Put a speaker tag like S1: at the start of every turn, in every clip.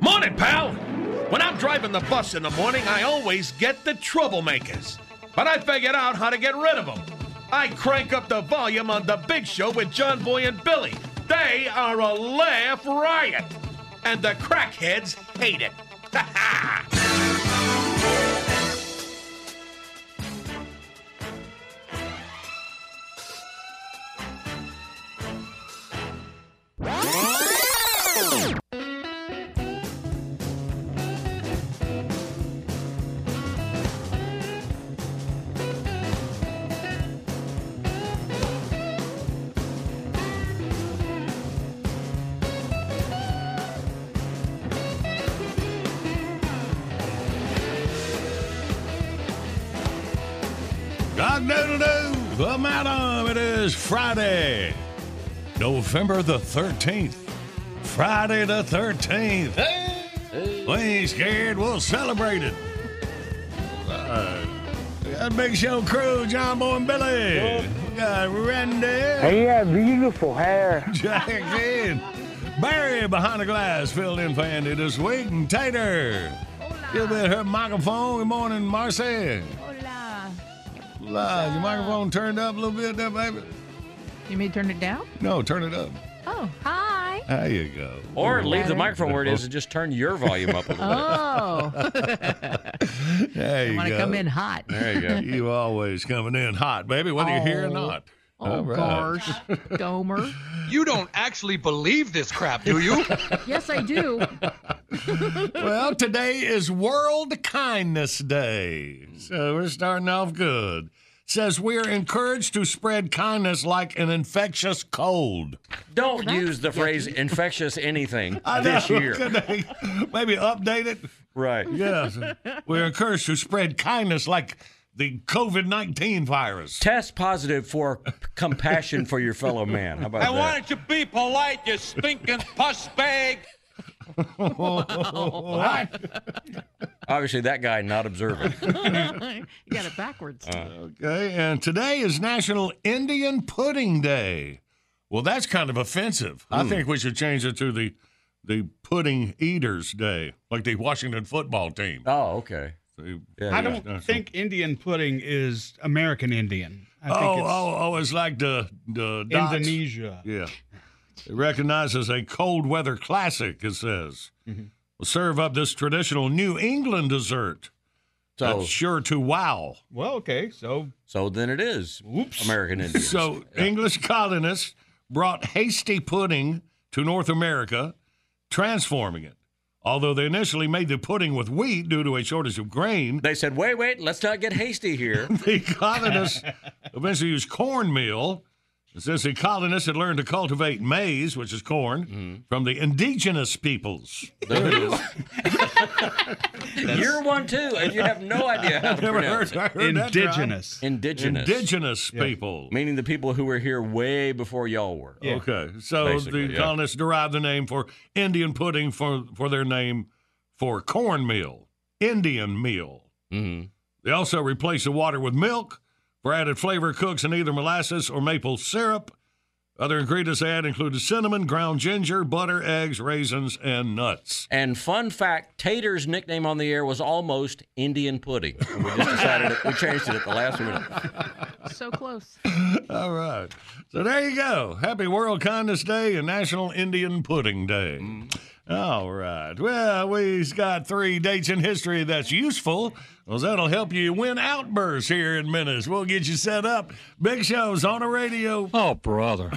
S1: Morning, pal! When I'm driving the bus in the morning, I always get the troublemakers. But I figured out how to get rid of them. I crank up the volume on The Big Show with John Boy and Billy. They are a laugh riot. And the crackheads hate it. Ha ha!
S2: Doodle doo, the madam. It is Friday, November the 13th. Friday the 13th. Hey, we ain't scared. We'll celebrate it. Uh, we got Big Show crew, John Boy and Billy. We got Randy.
S3: He had beautiful hair.
S2: Jack in. Barry behind the glass filled in for Andy this week. And Tater. You'll be at her microphone. Good morning, Marcy.
S4: Hola.
S2: Hola. Your microphone turned up a little bit there, baby.
S4: You may turn it down?
S2: No, turn it up.
S4: Oh, hi.
S2: There you go.
S5: Or leave the microphone where it is and just turn your volume up a little bit.
S4: Oh,
S2: There you
S4: want to come in hot.
S5: There you go.
S2: You always coming in hot, baby, whether you're here or
S4: Oh.
S2: not.
S4: Oh,
S2: All right.
S4: gosh. Gomer.
S6: You don't actually believe this crap, do you?
S4: Yes, I do.
S2: Well, today is World Kindness Day. So we're starting off good. Says we're encouraged to spread kindness like an infectious cold.
S5: Don't use the phrase infectious anything
S2: I
S5: this
S2: know.
S5: year.
S2: Maybe update it?
S5: Right.
S2: Yes. we're encouraged to spread kindness like the COVID 19 virus.
S5: Test positive for compassion for your fellow man. How about that?
S6: you be polite, you stinking puss bag.
S5: Obviously, that guy not observant.
S4: you got it backwards. Uh.
S2: Okay, and today is National Indian Pudding Day. Well, that's kind of offensive. I hmm. think we should change it to the the Pudding Eaters Day, like the Washington football team.
S5: Oh, okay.
S2: The-
S5: Yeah,
S7: I
S5: yeah.
S7: don't think Indian pudding is American Indian. I think
S2: oh,
S7: it's
S2: oh, oh, it's like the the dots.
S7: Indonesia.
S2: Yeah, it recognizes a cold weather classic. It says. Mm-hmm. We'll serve up this traditional New England dessert.
S5: So,
S2: That's sure to wow.
S7: Well, okay, so
S5: so then it is
S7: Oops.
S5: American Indians.
S2: So English colonists brought hasty pudding to North America, transforming it. Although they initially made the pudding with wheat due to a shortage of grain,
S5: they said, "Wait, wait, let's not get hasty here."
S2: the colonists eventually used cornmeal, It says the colonists had learned to cultivate maize, which is corn, from the indigenous peoples.
S5: There it is. You're one too, and you have no idea how to pronounce
S2: heard,
S5: it.
S2: heard that,
S7: Indigenous.
S5: Indigenous.
S2: Indigenous people.
S5: Meaning the people who were here way before y'all were.
S2: Okay, so
S5: Basically,
S2: the
S5: yeah.
S2: colonists derived the name for Indian pudding for, for their name for cornmeal, Indian meal.
S5: Mm-hmm.
S2: They also replaced the water with milk for added flavor cooks in either molasses or maple syrup. Other ingredients they add included cinnamon, ground ginger, butter, eggs, raisins, and nuts.
S5: And fun fact, Tater's nickname on the air was almost Indian pudding. And we just decided it, we changed it at the last minute.
S4: So close.
S2: All right. So there you go. Happy World Kindness Day and National Indian Pudding Day. Mm-hmm. All right. Well, we've got three dates in history that's useful. Well, that'll help you win outbursts here in minutes. We'll get you set up. Big shows on the radio.
S6: Oh, brother.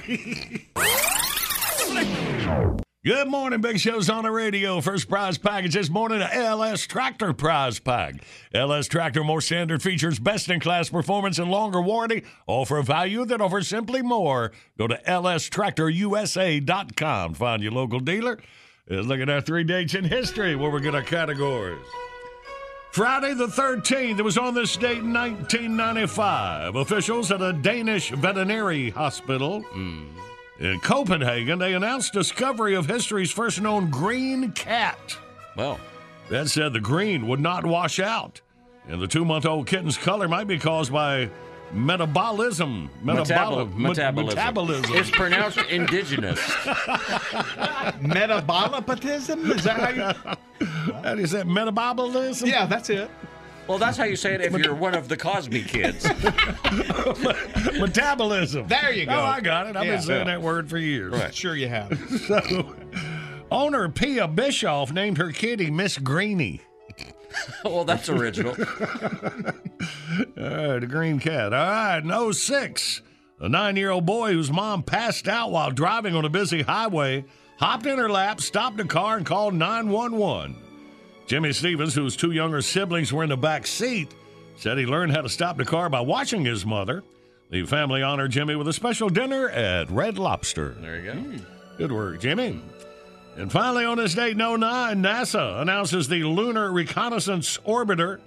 S2: Good morning, Big Show's on the radio. First prize package this morning, a LS Tractor prize pack. LS Tractor, more standard features, best in class performance, and longer warranty, all for a value that offers simply more. Go to lstractorusa.com. Find your local dealer. Let's look at our three dates in history where we get our categories. Friday the 13th, it was on this date in 1995. Officials at a Danish veterinary hospital hmm. in Copenhagen, they announced discovery of history's first known green cat.
S5: Well,
S2: That said, the green would not wash out, and the two-month-old kitten's color might be caused by metabolism. Metabolo-
S5: metabol-
S2: met-
S5: metabolism.
S2: metabolism.
S5: It's pronounced indigenous.
S7: Metabolipatism? Is that how you?
S2: How do you say it? metabolism?
S7: Yeah, that's it.
S5: Well, that's how you say it if you're one of the Cosby kids.
S2: Metabolism.
S7: There you go.
S2: Oh, I got it. I've
S7: Yeah.
S2: been saying that word for years.
S7: Sure, you have.
S2: So, owner Pia Bischoff named her kitty Miss Greenie.
S5: well, that's original.
S2: All right, uh, the green cat. All right, no 06, a nine year old boy whose mom passed out while driving on a busy highway hopped in her lap, stopped the car, and called 911. Jimmy Stevens, whose two younger siblings were in the back seat, said he learned how to stop the car by watching his mother. The family honored Jimmy with a special dinner at Red Lobster.
S5: There you go. Hmm.
S2: Good work, Jimmy. And finally, on this date in 09, NASA announces the Lunar Reconnaissance Orbiter.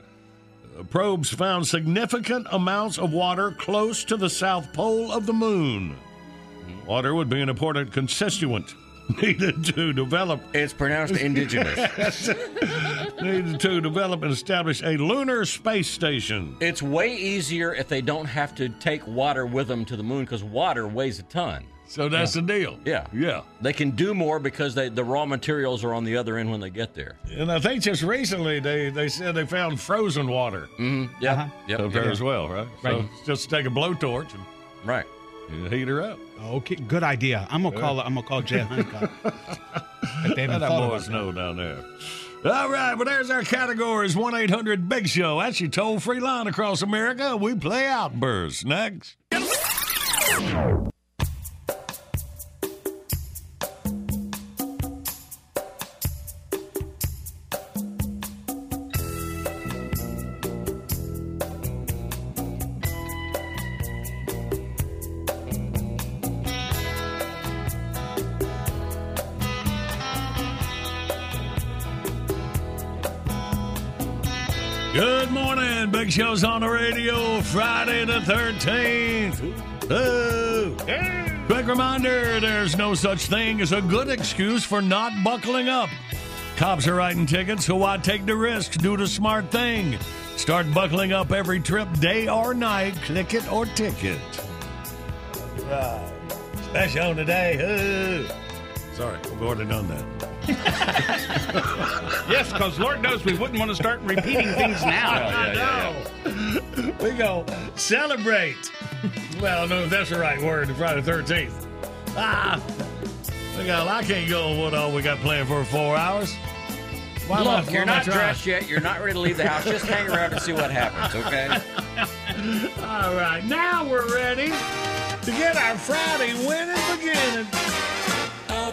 S2: Uh, Probes found significant amounts of water close to the south pole of the moon. Water would be an important constituent needed to develop
S5: It's pronounced indigenous.
S2: needed to develop and establish a lunar space station.
S5: It's way easier if they don't have to take water with them to the moon because water weighs a ton.
S2: So that's the deal.
S5: Yeah.
S2: Yeah.
S5: They can do more because they, the raw materials are on the other end when they get there.
S2: And I think just recently they, they said they found frozen water
S5: Mm-hmm. Yeah.
S7: Uh-huh.
S5: Yep.
S2: up there as well, right?
S7: Right.
S2: So just take a blowtorch and
S5: Right.
S2: you heat her up.
S7: Okay, good idea. I'm gonna call. I'm gonna call Jay Honeycutt. If they haven't
S2: Let
S7: thought
S2: that
S7: about
S2: boys know down there. All right, well, there's our categories 1 800 Big Show. That's your toll free line across America. We play Outbursts next. Good morning. Big Show's on the radio Friday the 13th. Oh. Quick reminder there's no such thing as a good excuse for not buckling up. Cops are writing tickets, so why take the risk? Do the smart thing. Start buckling up every trip, day or night. Click it or ticket. Right. Special today. Oh. Sorry, we've already done that.
S7: Yes, because Lord knows we wouldn't want to start repeating things now.
S2: I know. We go celebrate. well, I don't know if that's the right word. Friday the 13th. Ah, we got, I can't go on what all we got planned for four hours. Why
S5: Look,
S2: why
S5: you're not dressed yet. You're not ready to leave the house. Just hang around and see what happens, okay?
S2: All right, now we're ready to get our Friday winning beginning.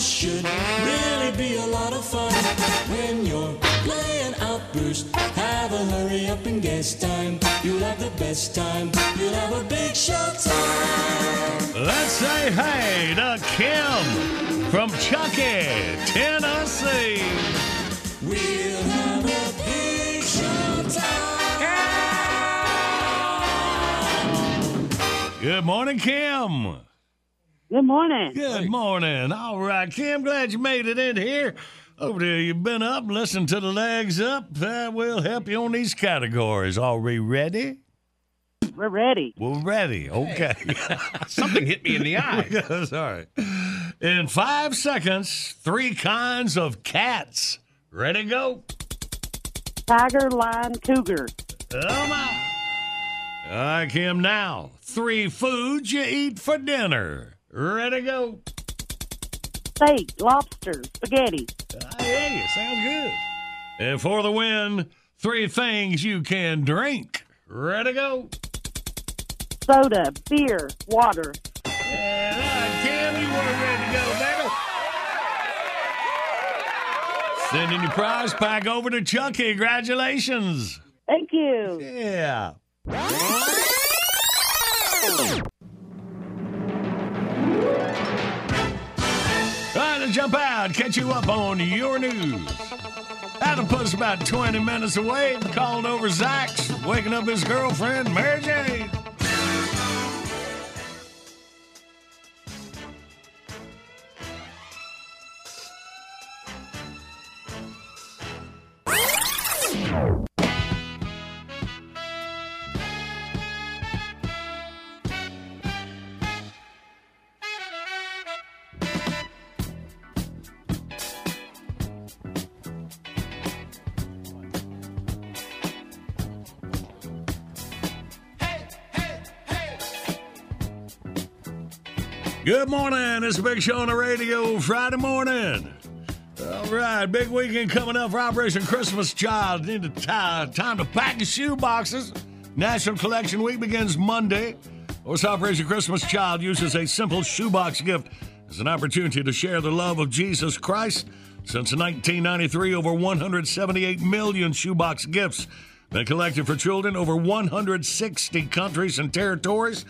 S8: This should really be a lot of fun. When you're playing Outburst, have a hurry up and guess time. You'll have the best time. You'll have a big show time.
S2: Let's say hey to Kim from Chuckey, Tennessee.
S8: We'll have a big show time.
S2: Good morning, Kim.
S9: Good morning.
S2: Good morning. All right, Kim, glad you made it in here. Over there, you've been up, listened to the legs up. That will help you on these categories. Are we ready?
S9: We're ready.
S2: We're ready. Okay.
S7: Something hit me in the eye.
S2: Sorry. In five seconds, three kinds of cats. Ready, to go.
S9: Tiger, lion, cougar.
S2: Oh, Come on. All right, Kim, now, three foods you eat for dinner. Ready, to go.
S9: Steak, lobster, spaghetti.
S2: I hear you. Sounds good. And for the win, three things you can drink. Ready, to go.
S9: Soda, beer, water.
S2: And right, Kim, you were ready to go, baby. Sending your prize pack over to Chuckey. Congratulations.
S9: Thank you.
S2: Yeah. Jump out, catch you up on your news. That'll put us about 20 minutes away. called over Zach's, waking up his girlfriend, Mary Jane. Good morning. It's a big show on the radio Friday morning. All right, big weekend coming up for Operation Christmas Child. Need to tie, time to pack your shoe boxes. National Collection Week begins Monday. Of Operation Christmas Child uses a simple shoebox gift as an opportunity to share the love of Jesus Christ. Since 1993, over 178 million shoebox gifts been collected for children over 160 countries and territories.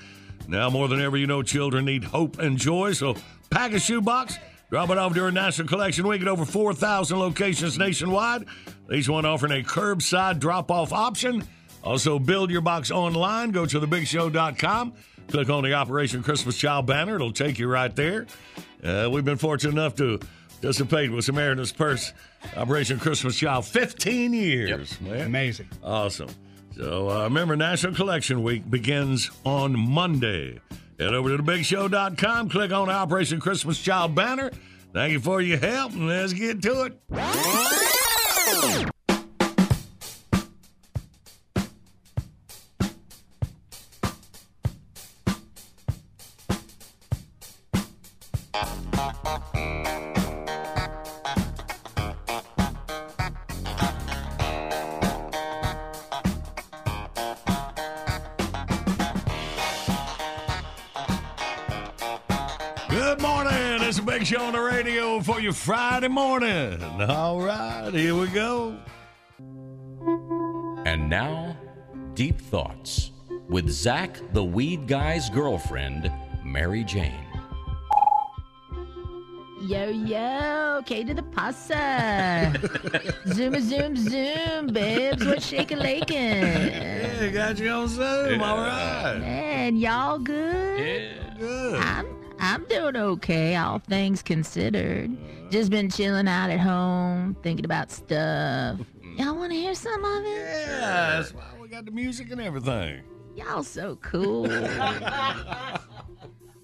S2: Now more than ever, you know children need hope and joy. So pack a shoebox, drop it off during National Collection Week at over 4,000 locations nationwide. Each one offering a curbside drop-off option. Also, build your box online. Go to thebigshow.com. Click on the Operation Christmas Child banner. It'll take you right there. Uh, we've been fortunate enough to participate with Samaritan's Purse Operation Christmas Child 15 years, man.
S7: Amazing.
S2: Awesome. So uh, remember, National Collection Week begins on Monday. Head over to thebigshow.com, click on the Operation Christmas Child banner. Thank you for your help, and let's get to it. Radio for you Friday morning. All right, here we go.
S5: And now, Deep Thoughts with Zach the Weed Guy's girlfriend, Mary Jane.
S10: Yo, yo, K to the pasa. zoom, zoom, zoom, babes. What's shaking, laking?
S2: Hey, got you on Zoom. All right.
S10: Man, y'all good?
S2: Yeah. Good.
S10: I'm, I'm doing okay, all things considered. Just been chilling out at home, thinking about stuff. Y'all want to hear some of it?
S2: Yeah, that's why we got the music and everything.
S10: Y'all so cool.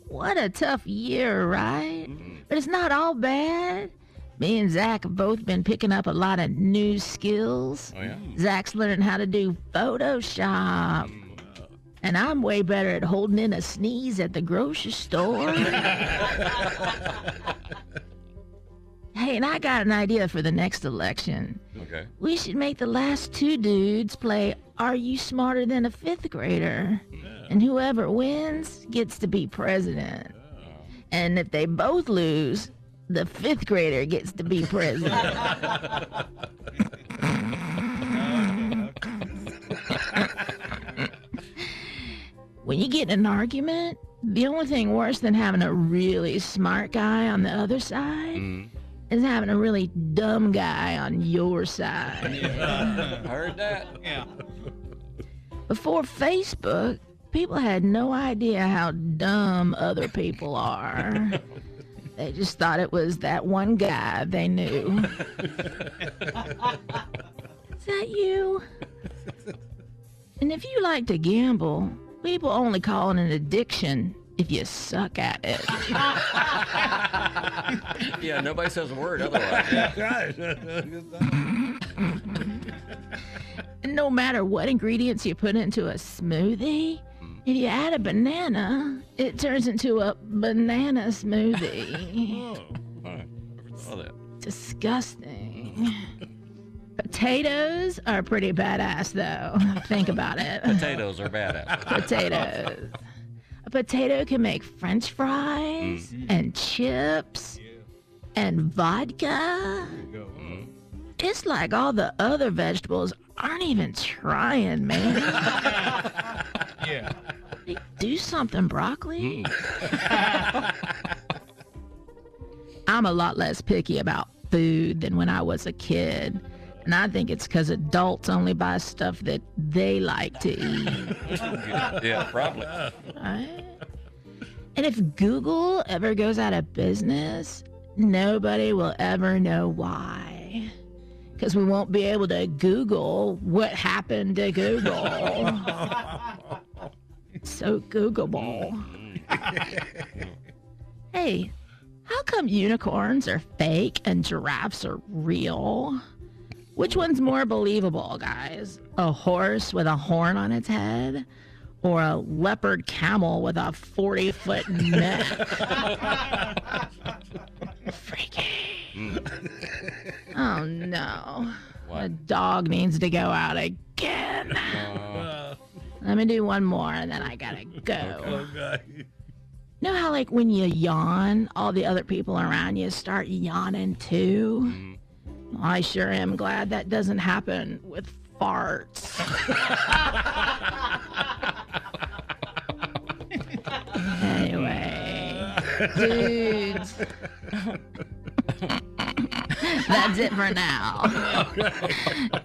S10: what a tough year, right? But it's not all bad. Me and Zach have both been picking up a lot of new skills.
S5: Oh, yeah?
S10: Zach's learning how to do Photoshop. And I'm way better at holding in a sneeze at the grocery store. hey, and I got an idea for the next election.
S5: Okay.
S10: We should make the last two dudes play Are You Smarter Than a Fifth Grader? And whoever wins gets to be president. And if they both lose, the fifth grader gets to be president. when you get in an argument, the only thing worse than having a really smart guy on the other side mm-hmm. is having a really dumb guy on your side.
S5: Heard that?
S7: Yeah.
S10: Before Facebook, people had no idea how dumb other people are. they just thought it was that one guy they knew. Is that you? And if you like to gamble, people only call it an addiction if you suck at it.
S5: Yeah, nobody says a word otherwise.
S10: And no matter what ingredients you put into a smoothie, if you add a banana, it turns into a banana smoothie.
S5: Oh, never saw that.
S10: Disgusting. Potatoes are pretty badass, though. Think about it.
S5: Potatoes are badass.
S10: Potatoes. A potato can make french fries mm-hmm. and chips and vodka. Mm-hmm. It's like all the other vegetables aren't even trying, man.
S7: Yeah.
S10: Do something, broccoli. Mm. I'm a lot less picky about food than when I was a kid. And I think it's because adults only buy stuff that they like to eat.
S5: yeah, probably.
S10: Right? And if Google ever goes out of business, nobody will ever know why. Because we won't be able to Google what happened to Google. so Googleable. hey, how come unicorns are fake and giraffes are real? Which one's more believable, guys? A horse with a horn on its head? Or a leopard camel with a 40 foot neck? Freaky. Oh no. What? A dog needs to go out again. Uh. Let me do one more and then I gotta go. Oh, know how, like, when you yawn, all the other people around you start yawning too? Mm-hmm. I sure am glad that doesn't happen with farts. anyway, dudes. That's it for now.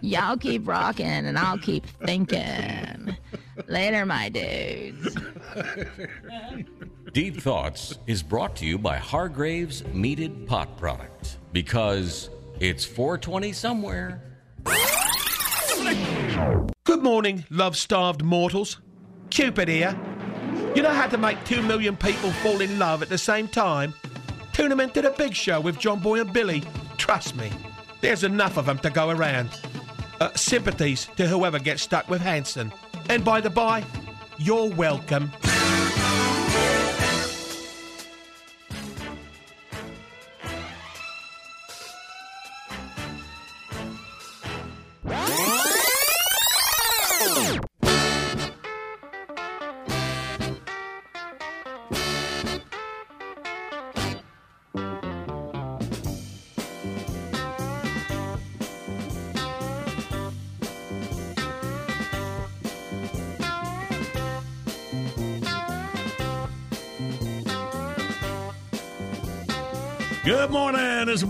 S10: Y'all keep rocking and I'll keep thinking. Later, my dudes.
S5: Deep Thoughts is brought to you by Hargrave's Meated Pot Product because it's 420 somewhere.
S1: Good morning, love starved mortals. Cupid here. You know how to make two million people fall in love at the same time? Tune them into the big show with John Boy and Billy. Trust me, there's enough of them to go around. Uh, sympathies to whoever gets stuck with Hanson. And by the by, you're welcome.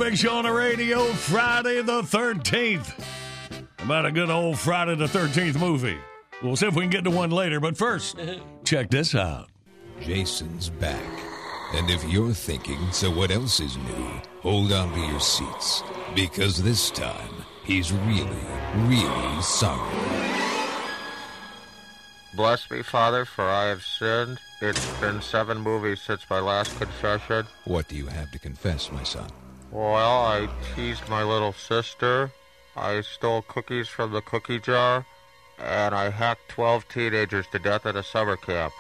S2: Big show on the radio. Friday the 13th. About a good old Friday the 13th movie. We'll see if we can get to one later, but first, check this out.
S11: Jason's back. And if you're thinking, so what else is new? Hold on to your seats. Because this time, he's really, really sorry.
S12: Bless me, Father, for I have sinned. It's been seven movies since my last confession.
S11: What do you have to confess, my son?
S12: Well, I teased my little sister. I stole cookies from the cookie jar. And I hacked 12 teenagers to death at a summer camp.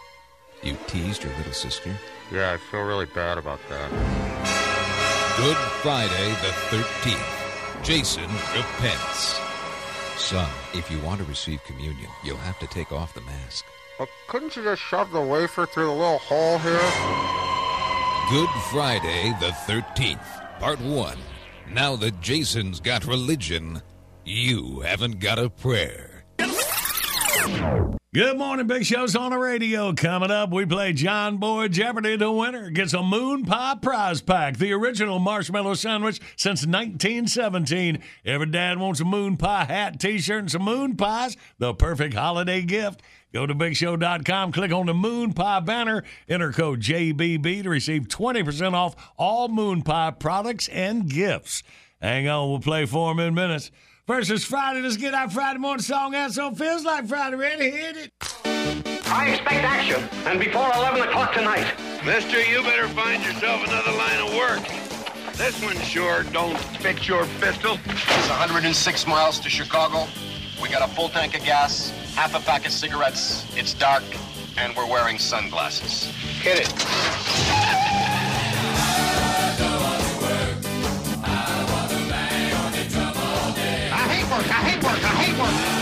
S11: You teased your little sister?
S12: Yeah, I feel really bad about that.
S11: Good Friday the 13th. Jason repents. Son, if you want to receive communion, you'll have to take off the mask.
S12: Well, couldn't you just shove the wafer through the little hole here?
S11: Good Friday the 13th, Part 1. Now that Jason's got religion, you haven't got a prayer.
S2: Good morning, Big Show's on the radio. Coming up, we play John Boy Jeopardy. The winner gets a Moon Pie prize pack, the original marshmallow sandwich since 1917. Every dad wants a Moon Pie hat, t shirt, and some Moon Pies, the perfect holiday gift. Go to BigShow.com, click on the Moon Pie banner, enter code JBB to receive 20% off all Moon Pie products and gifts. Hang on, we'll play for them in minutes. First is Friday. Let's get our Friday morning song out so it feels like Friday. Ready? Hit it.
S13: I expect action, and before 11 o'clock tonight.
S14: Mister, you better find yourself another line of work. This one sure don't fit your pistol.
S15: It's 106 miles to Chicago. We got a full tank of gas, half a pack of cigarettes. It's dark, and we're wearing sunglasses.
S14: Hit it.
S13: I hate work, I hate work, I hate work.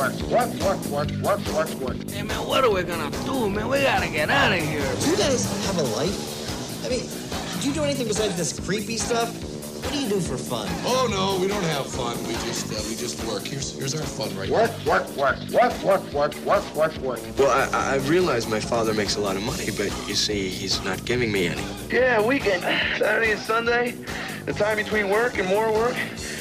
S14: work, work, work, work, work, work, work.
S16: Hey, man, what are we gonna do, man? We gotta get out of here.
S17: Do you guys have a life? I mean, do you do anything besides this creepy stuff? What do you do for fun?
S18: Oh no, we don't have fun. We just uh, we just work. Here's here's our fun right
S14: work, now. Work, work, work, work, work, work, work, work.
S19: Well, I I realize my father makes a lot of money, but you see, he's not giving me any.
S20: Yeah, weekend, Saturday and Sunday, the time between work and more work.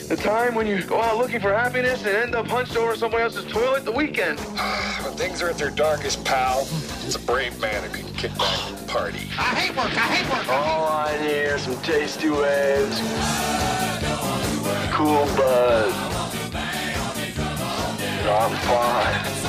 S20: The time when you go out looking for happiness and end up hunched over somebody else's toilet. The weekend.
S18: when things are at their darkest, pal, it's a brave man who can kick back and party.
S13: I hate work, I hate work.
S20: All I need are some tasty waves. Cool buzz. I'm fine.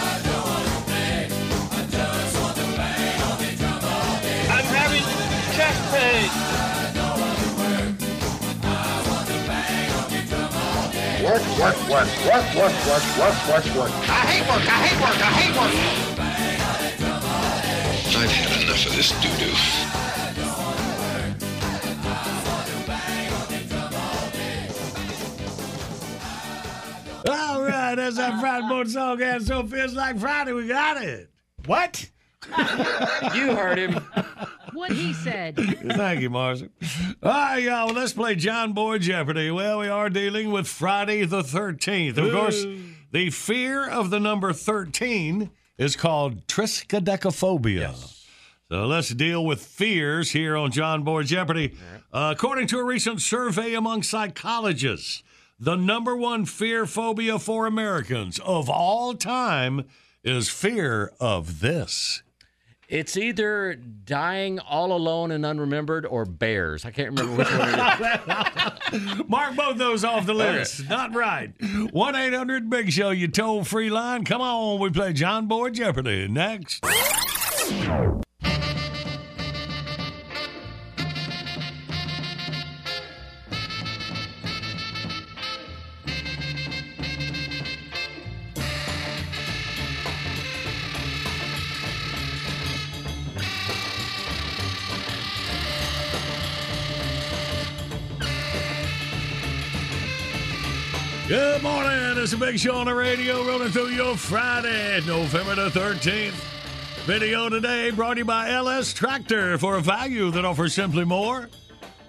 S14: Work, work, work, work, work, work, work, work, work.
S13: I hate work, I hate work, I hate work.
S18: I've had enough of this doo-doo.
S2: All right, that's our Friday morning song, and so it feels like Friday. We got it.
S7: What?
S16: You heard him.
S4: What he said.
S2: Thank you, Marcy. All right, y'all. Well, let's play John Boy Jeopardy. Well, we are dealing with Friday the 13th. Of course, the fear of the number 13 is called triskaidekaphobia. So let's deal with fears here on John Boy Jeopardy. Uh, according to a recent survey among psychologists, the number one fear phobia for Americans of all time is fear of this.
S5: It's either dying all alone and unremembered or bears. I can't remember which one it is.
S2: Mark both those off the list. Not right. 1 800 Big Show, you toll free line. Come on, we play John Boy Jeopardy. Next. Good morning. It's a big show on the radio rolling through your Friday, November the 13th. Video today brought to you by LS Tractor for a value that offers simply more.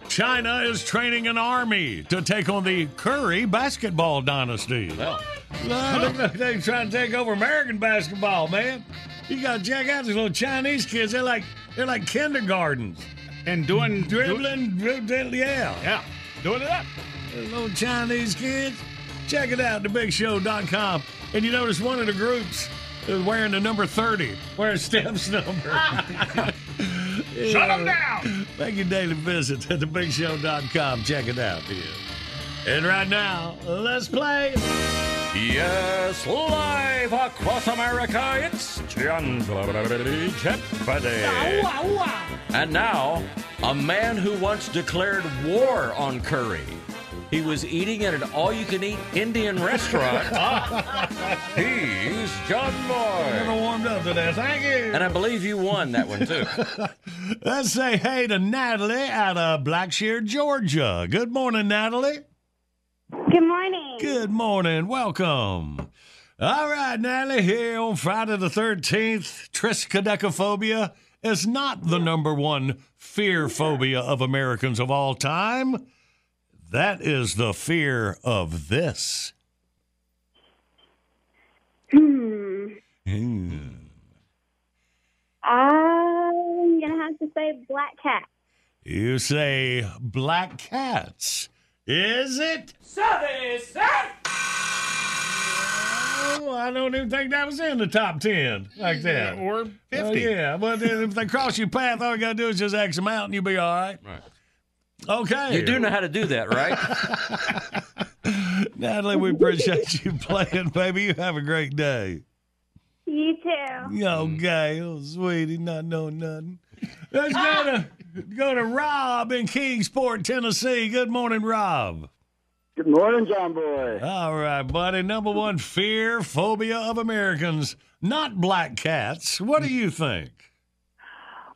S2: China is training an army to take on the Curry basketball dynasty. Well, they, they trying to take over American basketball, man. You got to check out these little Chinese kids. They're like they're like kindergartens
S7: and doing mm-hmm.
S2: dribbling, dribbling yeah,
S7: yeah, doing it up.
S2: Those little Chinese kids. Check it out, thebigshow.com. And you notice one of the groups is wearing the number 30, wearing Steph's number.
S7: Shut them down.
S2: Make your daily visit at thebigshow.com. Check it out here. And right now, let's play.
S5: Yes, live across America, it's John Jeopardy. And now, a man who once declared war on curry. He was eating at an all-you-can-eat Indian restaurant. He's John Boy.
S2: Never warmed up to that. Thank you.
S5: And I believe you won that one too.
S2: Let's say hey to Natalie out of Blackshear, Georgia. Good morning, Natalie.
S21: Good morning.
S2: Good morning. Welcome. All right, Natalie, here on Friday the 13th, triskaidekaphobia is not the number one fear phobia of Americans of all time. That is the fear of this.
S21: Hmm.
S2: Hmm.
S21: I'm gonna have to say black cat.
S2: You say black cats. Is it?
S13: Service,
S2: Oh, I don't even think that was in the top 10 like that.
S7: Or 50.
S2: Oh, yeah, but if they cross your path, all you got to do is just X them out and you'll be all right.
S5: Right.
S2: Okay.
S5: You do know how to do that, right?
S2: Natalie, we appreciate you playing, baby. You have a great day.
S21: You too.
S2: Okay, oh sweetie, not knowing nothing. Let's go to go to Rob in Kingsport, Tennessee. Good morning, Rob.
S22: Good morning, John Boy.
S2: All right, buddy. Number one fear, phobia of Americans, not black cats. What do you think?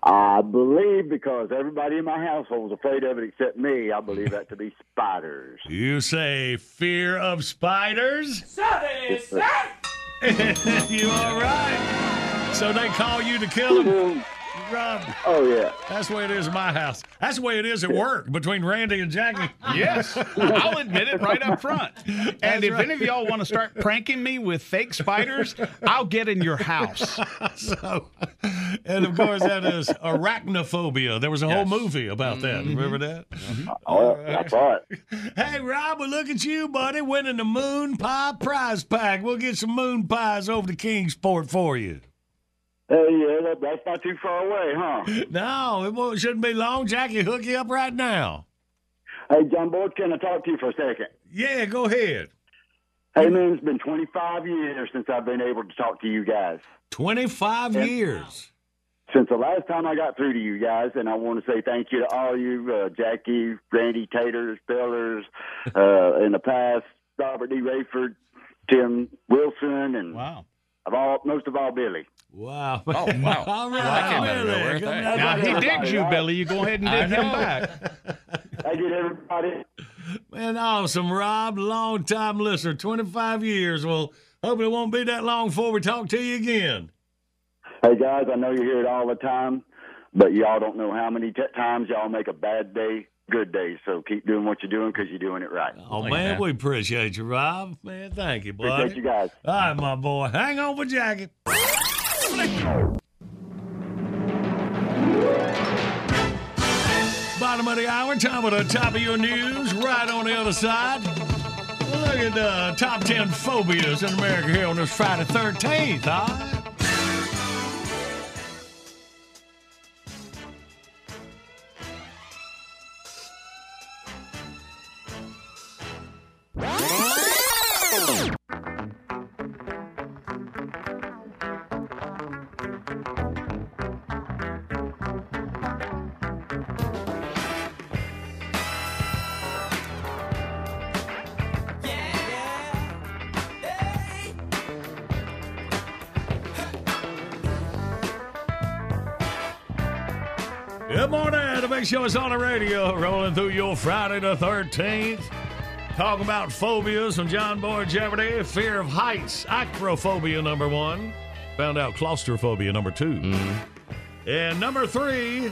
S22: I believe because everybody in my household was afraid of it except me, I believe that to be spiders.
S2: You say fear of spiders?
S13: Service,
S2: you all right? So they call you to kill them? Rob.
S22: Oh, yeah.
S2: That's the way it is in my house. That's the way it is at work between Randy and Jackie.
S7: Yes, I'll admit it right up front. And
S2: That's
S7: if
S2: right.
S7: any of y'all want to start pranking me with fake spiders, I'll get in your house.
S2: so, and of course, that is arachnophobia. There was a whole movie about that. Mm-hmm. Remember that? Mm-hmm.
S22: Oh, that's right.
S2: Hey, Rob, well, look at you, buddy, winning the Moon Pie Prize Pack. We'll get some moon pies over to Kingsport for you.
S22: Hey, yeah, that, that's not too far away, huh?
S2: No, it won't, shouldn't be long. Jackie, hook you up right now.
S22: Hey, John Boy, can I talk to you for a second?
S2: Yeah, go ahead.
S22: Hey, man, it's been 25 years since I've been able to talk to you guys.
S2: 25
S22: Yeah.
S2: years.
S22: Since the last time I got through to you guys, and I want to say thank you to all you, uh, Jackie, Randy, Taters, Pillars, uh, in the past, Robert D. Raiford, Tim Wilson, and
S7: wow.
S22: Of all, most of all, Billy.
S2: Wow.
S5: Oh, wow.
S2: All right.
S5: Well, that came out
S2: Billy,
S5: nowhere.
S2: come
S7: Now, he digs you, Billy. You go ahead and dig him back.
S22: I get everybody.
S2: Man, awesome, Rob. Long time listener, 25 years. Well, hope it won't be that long before we talk to you again.
S22: Hey guys, I know you hear it all the time, but y'all don't know how many t- times y'all make a bad day good day. So keep doing what you're doing because you're doing it right.
S2: Oh, man, we appreciate you, Rob. Man, thank you, buddy.
S22: Appreciate you guys.
S2: All right, my boy. Hang on for Jackie. Bottom of the hour, time of the top of your news, right on the other side. Look at the top 10 phobias in America here on this Friday 13th, huh? Good show is on the radio, rolling through your Friday the 13th. Talk about phobias from John Boy Jeopardy. Fear of heights, acrophobia number one. Found out claustrophobia number 2
S5: Mm-hmm.
S2: And number three,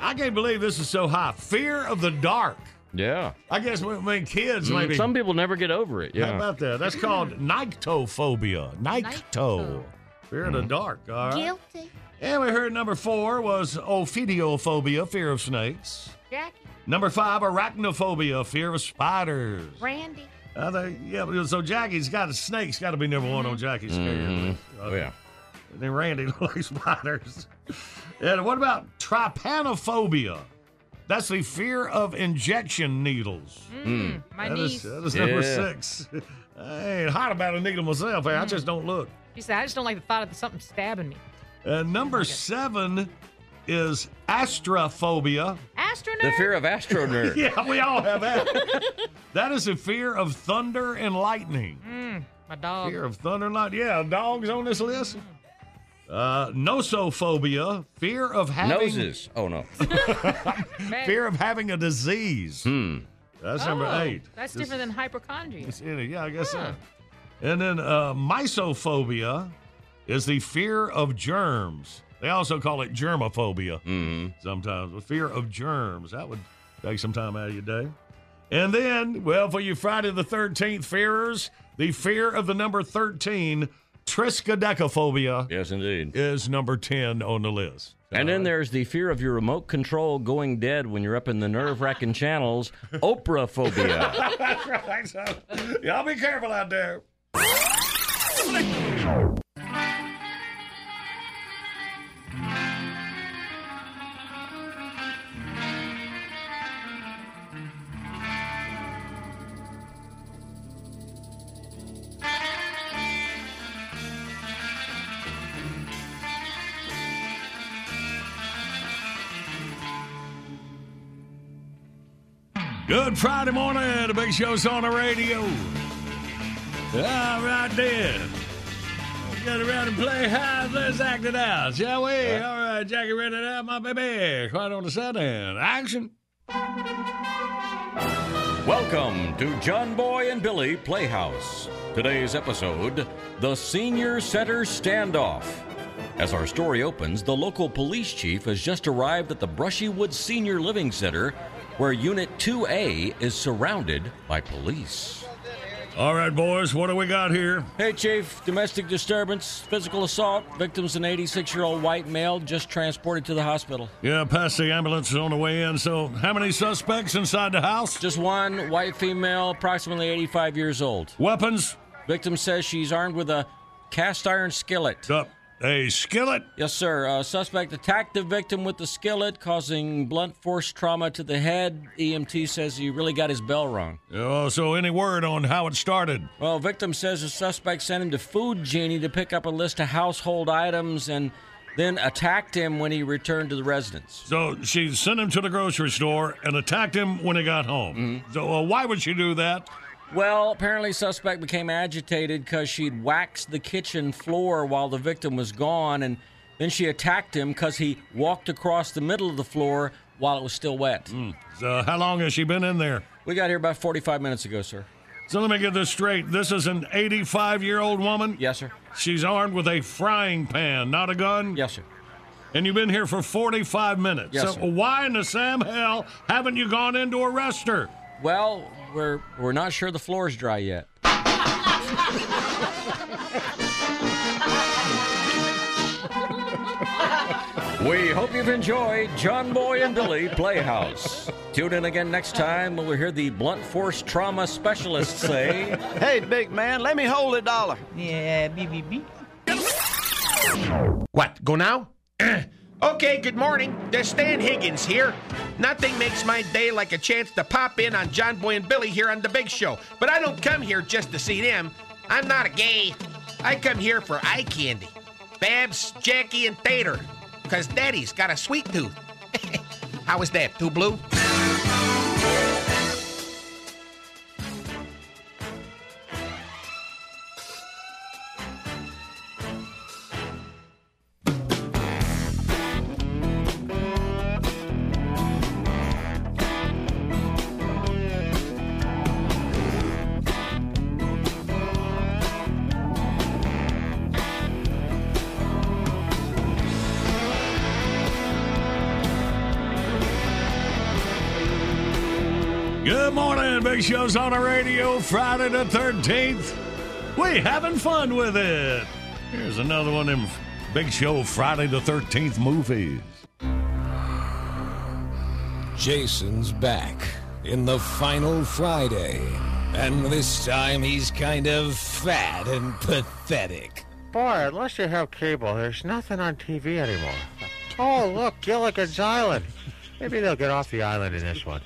S2: I can't believe this is so high. Fear of the dark.
S5: Yeah.
S2: I guess when, when kids
S5: Mm,
S2: maybe.
S5: Some people never get over it. Yeah.
S2: How about that? That's called nyctophobia. Nycto. Fear of the dark. All right.
S10: Guilty.
S2: And we heard number four was ophidiophobia, fear of snakes.
S10: Jackie.
S2: Number five, arachnophobia, fear of spiders.
S10: Randy.
S2: Uh, I think, yeah, so Jackie's got a snake's got to be number one on mm-hmm. Jackie's scared.
S5: Mhm. Oh, yeah.
S2: And then Randy likes spiders. And what about trypanophobia? That's the fear of injection needles.
S4: Mm, hmm. my
S2: That is-
S4: niece.
S2: that is number six. I ain't hot about a needle myself. Eh? I mm-hmm. just don't look.
S4: She said, I just don't like the thought of something stabbing me.
S2: Uh, number seven is astrophobia.
S4: Astronaut.
S5: The fear of astro nerd.
S2: Yeah, we all have that. that is a fear of thunder and lightning.
S4: Mm, my dog.
S2: Fear of thunder and lightning. Yeah, dogs on this list. Uh, nosophobia, fear of having
S5: Noses. Oh no.
S2: fear of having a disease.
S5: Hmm.
S2: That's number eight.
S4: That's
S2: This-
S4: different than hypochondria.
S2: it's in it. Yeah, I guess
S4: Huh.
S2: so. And then uh, mysophobia is the fear of germs. They also call it germophobia
S5: Mm-hmm.
S2: sometimes. The fear of germs. That would take some time out of your day. And then, well, for you Friday the 13th fearers, the fear of the number 13, triskaidekaphobia,
S5: Yes, indeed.
S2: is number 10 on the list.
S5: And then there's the fear of your remote control going dead when you're up in the nerve wracking channels, Oprah phobia.
S2: That's right. So, y'all be careful out there. Good Friday morning. The big show's on the radio. All right, then. Let's get around and play high. Let's act it out, shall we? All right, Jackie, ready it out, my baby. Quiet on the set and action.
S5: Welcome to John Boy and Billy Playhouse. Today's episode The Senior Center Standoff. As our story opens, the local police chief has just arrived at the Brushywood Senior Living Center, where Unit 2A is surrounded by police.
S2: All right, boys, what do we got here?
S5: Hey, Chief. Domestic disturbance, physical assault. Victim's an 86 year old white male just transported to the hospital.
S2: Yeah, past the ambulance is on the way in. So, how many suspects inside the house?
S5: Just one white female, approximately 85 years old.
S2: Weapons?
S5: Victim says she's armed with a cast iron skillet.
S2: Uh, a skillet?
S5: Yes, sir. Uh, suspect attacked the victim with the skillet, causing blunt force trauma to the head. EMT says he really got his bell rung.
S2: Oh, so any word on how it started?
S5: Well, victim says the suspect sent him to Food Genie to pick up a list of household items and then attacked him when he returned to the residence.
S2: So she sent him to the grocery store and attacked him when he got home. So uh, why would she do that?
S5: Well, apparently, suspect became agitated because she'd waxed the kitchen floor while the victim was gone, and then she attacked him because he walked across the middle of the floor while it was still wet. Hmm.
S2: So how long has she been in there?
S5: We got here about 45 minutes ago, sir.
S2: So let me get this straight. This is an 85 year old woman?
S5: Yes, sir.
S2: She's armed with a frying pan, not a gun?
S5: Yes, sir.
S2: And you've been here for 45 minutes.
S5: Yes,
S2: so
S5: sir.
S2: why in the Sam hell haven't you gone in to arrest her?
S5: Well, we're we're not sure the floor's dry yet. We hope you've enjoyed John Boy and Billy Playhouse. Tune in again next time when we hear the blunt force trauma specialist say,
S23: Hey, big man, let me hold a dollar. Yeah, beep, beep, beep.
S1: What, go now? okay, good morning. There's Stan Higgins here. Nothing makes my day like a chance to pop in on John Boy and Billy here on The Big Show. But I don't come here just to see them. I'm not a gay. I come here for eye candy. Babs, Jackie, and Tater. Because Daddy's got a sweet tooth. How is that? Too blue?
S2: Show's on the radio Friday the 13th. We having fun with it. Here's another one of them Big Show Friday the 13th movies.
S11: Jason's back in the final Friday. And this time he's kind of fat and pathetic.
S12: Boy, unless you have cable, there's nothing on TV anymore. Oh, look, Gilligan's Island. Maybe they'll get off the island in this one.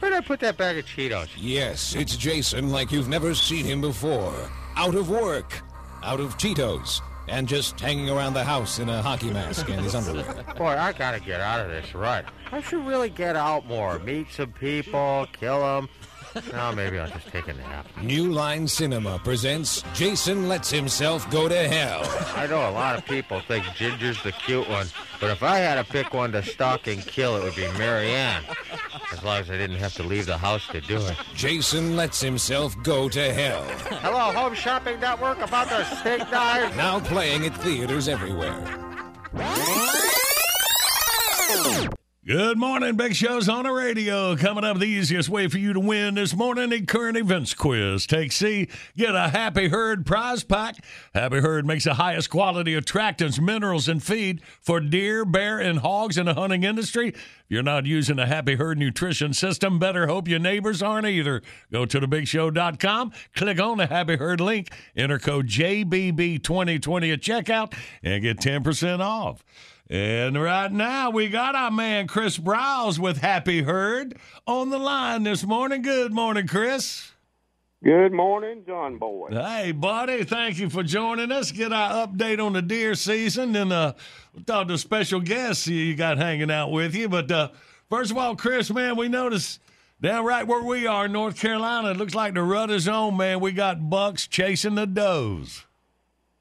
S12: Where'd I put that bag of Cheetos?
S11: Yes, it's Jason like you've never seen him before. Out of work, out of Cheetos, and just hanging around the house in a hockey mask and his underwear.
S12: Boy, I gotta get out of this rut. I should really get out more, meet some people, kill them. Now maybe I'll just take a nap.
S11: New Line Cinema presents Jason Lets Himself Go to Hell.
S12: I know a lot of people think Ginger's the cute one, but if I had to pick one to stalk and kill, it would be Marianne. As long as I didn't have to leave the house to do it.
S11: Jason Lets Himself Go to Hell.
S12: Hello, Home Shopping Network, about the steak knife.
S11: Now playing at theaters everywhere.
S2: Good morning, Big Show's on the radio. Coming up, the easiest way for you to win this morning a current events quiz. Take C, get a Happy Herd prize pack. Happy Herd makes the highest quality attractants, minerals, and feed for deer, bear, and hogs in the hunting industry. If you're not using a Happy Herd nutrition system, better hope your neighbors aren't either. Go to thebigshow.com, click on the Happy Herd link, enter code JBB2020 at checkout, and get 10% off. And right now, we got our man Chris Browse with Happy Herd on the line this morning. Good morning, Chris.
S3: Good morning, John Boy.
S2: Hey, buddy. Thank you for joining us. Get our update on the deer season and uh, thought the special guests you got hanging out with you. But uh, first of all, Chris, man, we noticed down right where we are in North Carolina, it looks like the rut is on, man. We got bucks chasing the does.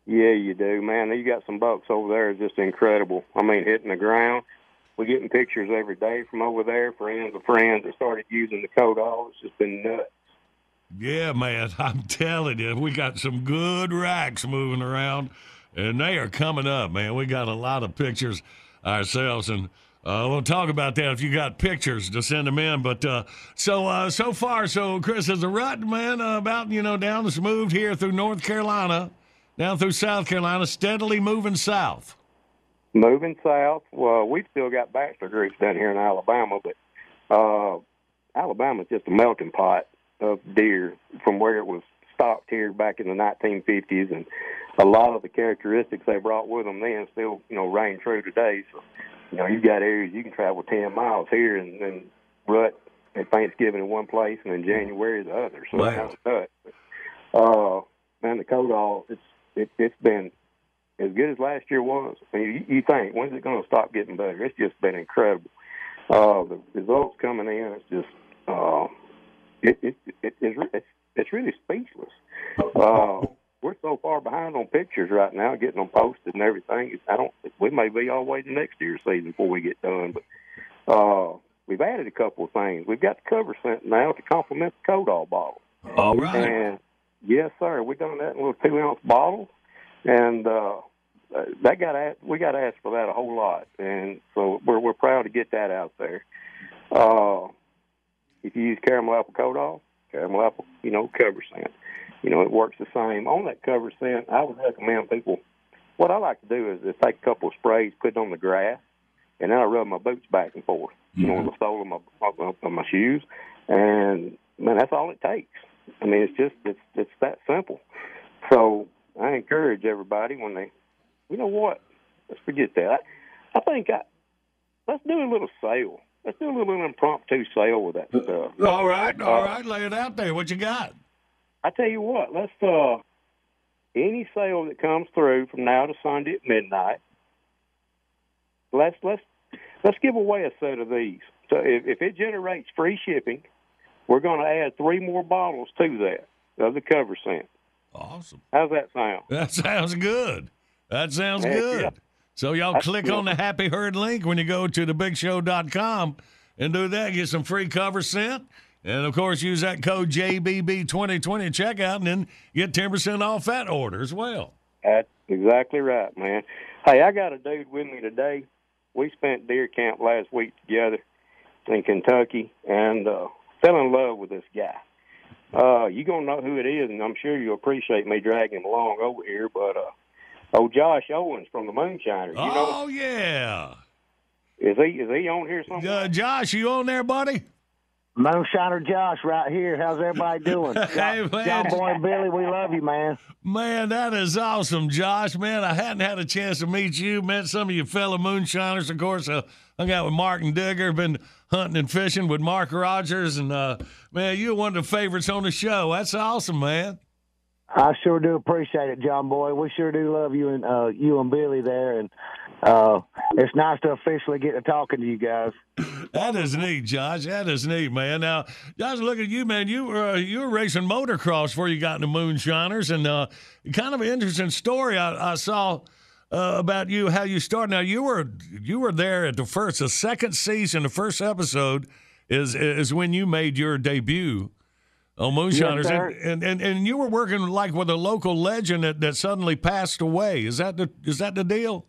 S3: Yeah, you do, man. You got some bucks over there. It's just incredible. I mean, hitting the ground. We're getting pictures every day from over there. Friends of friends that started using the Codall. It's just been nuts.
S2: Yeah, man. I'm telling you, we got some good racks moving around, and they are coming up, man. We got a lot of pictures ourselves, and uh, we'll talk about that if you got pictures to send them in. But uh, so uh, so far, so Chris, has a rut, man, about you know down it's moved here through North Carolina down through South Carolina, steadily moving south.
S3: Moving south. Well, we've still got bachelor groups down here in Alabama, but uh, Alabama's just a melting pot of deer from where it was stocked here back in the 1950s, and a lot of the characteristics they brought with them then still, you know, reign true today. So, you know, you've got areas you can travel 10 miles here and then rut at Thanksgiving in one place and in January the other. So
S2: Wow.
S3: that's nuts. Uh, man, the Codall, it's it, it's been as good as last year was. I mean, you, you think when's it going to stop getting better? It's just been incredible. Uh, the results coming in, it's just uh, it, it, it, it's, it's it's really speechless. Uh, we're so far behind on pictures right now, getting them posted and everything. I don't. We may be all the way to next year's season before we get done, but uh, we've added a couple of things. We've got the cover scent now to complement the Codall bottle.
S2: All right.
S3: And yes, sir, we done that in little two ounce bottles, and uh, uh, that got asked, we got asked for that a whole lot, and so we're we're proud to get that out there. Uh, if you use caramel apple Codall, caramel apple, you know, cover scent, you know, it works the same. On that cover scent, I would recommend people. What I like to do is, is take a couple of sprays, put it on the grass, and then I rub my boots back and forth, you know, on the sole of my of my shoes, and man, that's all it takes. I mean, it's just it's it's that simple. So I encourage everybody when they, you know what, let's forget that. I, I think I let's do a little sale. Let's do a little impromptu sale with that stuff.
S2: All right, all
S3: Uh,
S2: right, lay it out there. What you got?
S3: I tell you what, let's uh any sale that comes through from now to Sunday at midnight, let's let's let's give away a set of these. So if, if it generates free shipping, we're going to add three more bottles to that of the cover scent.
S2: Awesome.
S3: How's that sound?
S2: That sounds good. That sounds
S3: Heck,
S2: good.
S3: yeah.
S2: So y'all
S3: That's
S2: click
S3: good.
S2: on the Happy Herd link when you go to thebigshow.com and do that. Get some free cover scent. And of course, use that code JBB2020 at checkout and then get 10% off that order as well.
S3: That's exactly right, man. Hey, I got a dude with me today. We spent deer camp last week together in Kentucky, and uh, fell in love with this guy. Uh, you gonna know who it is, and I'm sure you'll appreciate me dragging him along over here. But uh, oh, Josh Owens from the Moonshiners. You know,
S2: Oh yeah.
S3: is he is he on here somewhere?
S2: Uh, Josh, you on there, buddy?
S24: Moonshiner Josh right here. How's everybody doing?
S2: Hey, man.
S24: John Boy and Billy, we love you, man.
S2: Man, that is awesome, Josh. Man, I hadn't had a chance to meet you. Met some of your fellow moonshiners. Of course, uh, hung out with Mark and Digger. Been hunting and fishing with Mark Rogers. And, uh, man, you're one of the favorites on the show. That's awesome, man.
S24: I sure do appreciate it, John Boy. We sure do love you and uh, you and Billy there, and uh, it's nice to officially get to talking to you guys.
S2: That is neat, Josh. That is neat, man. Now, Josh, look at you, man. You were uh, you were racing motocross before you got into Moonshiners, and uh, kind of an interesting story I, I saw uh, about you, how you started. Now, you were you were there at the first, the second season, the first episode is is when you made your debut on Moonshiners,
S24: sir.
S2: and, and and and you were working like with a local legend that, that suddenly passed away. Is that the is that the deal?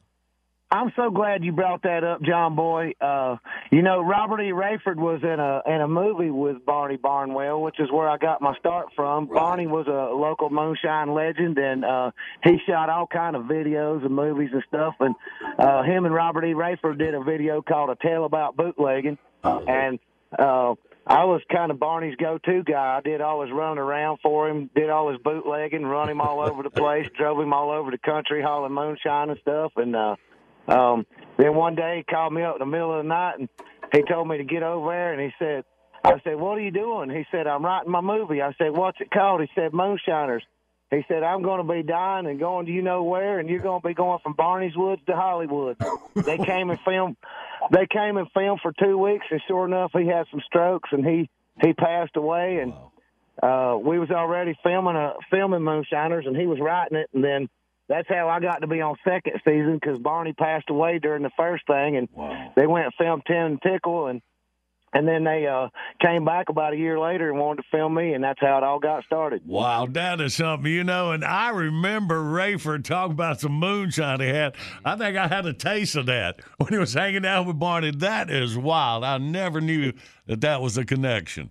S24: I'm so glad you brought that up, John Boy. Uh, you know, Robert E. Raiford was in a in a movie with Barney Barnwell, which is where I got my start from. Barney was a local moonshine legend, and uh, he shot all kind of videos and movies and stuff. And uh, him and Robert E. Raiford did a video called "A Tale About Bootlegging," and uh, I was kind of Barney's go-to guy. I did all his running around for him, did all his bootlegging, run him all over the place, drove him all over the country, hauling moonshine and stuff, and. uh um, then one day he called me up in the middle of the night and he told me to get over there and he said, I said, what are you doing? He said, I'm writing my movie. I said, what's it called? He said, Moonshiners. He said, I'm going to be dying and going to you know where, and you're going to be going from Barney's Woods to Hollywood. they came and filmed. They came and filmed for two weeks, and sure enough, he had some strokes and he he passed away. And uh, we was already filming a filming Moonshiners, and he was writing it, and then that's how I got to be on second season because Barney passed away during the first thing, and they went and filmed Tim and Tickle, and and then they uh, came back about a year later and wanted to film me, and that's how it all got started.
S2: Wow, that is something, you know. And I remember Raiford talking about some moonshine he had. I think I had a taste of that when he was hanging out with Barney. That is wild. I never knew that that was a connection.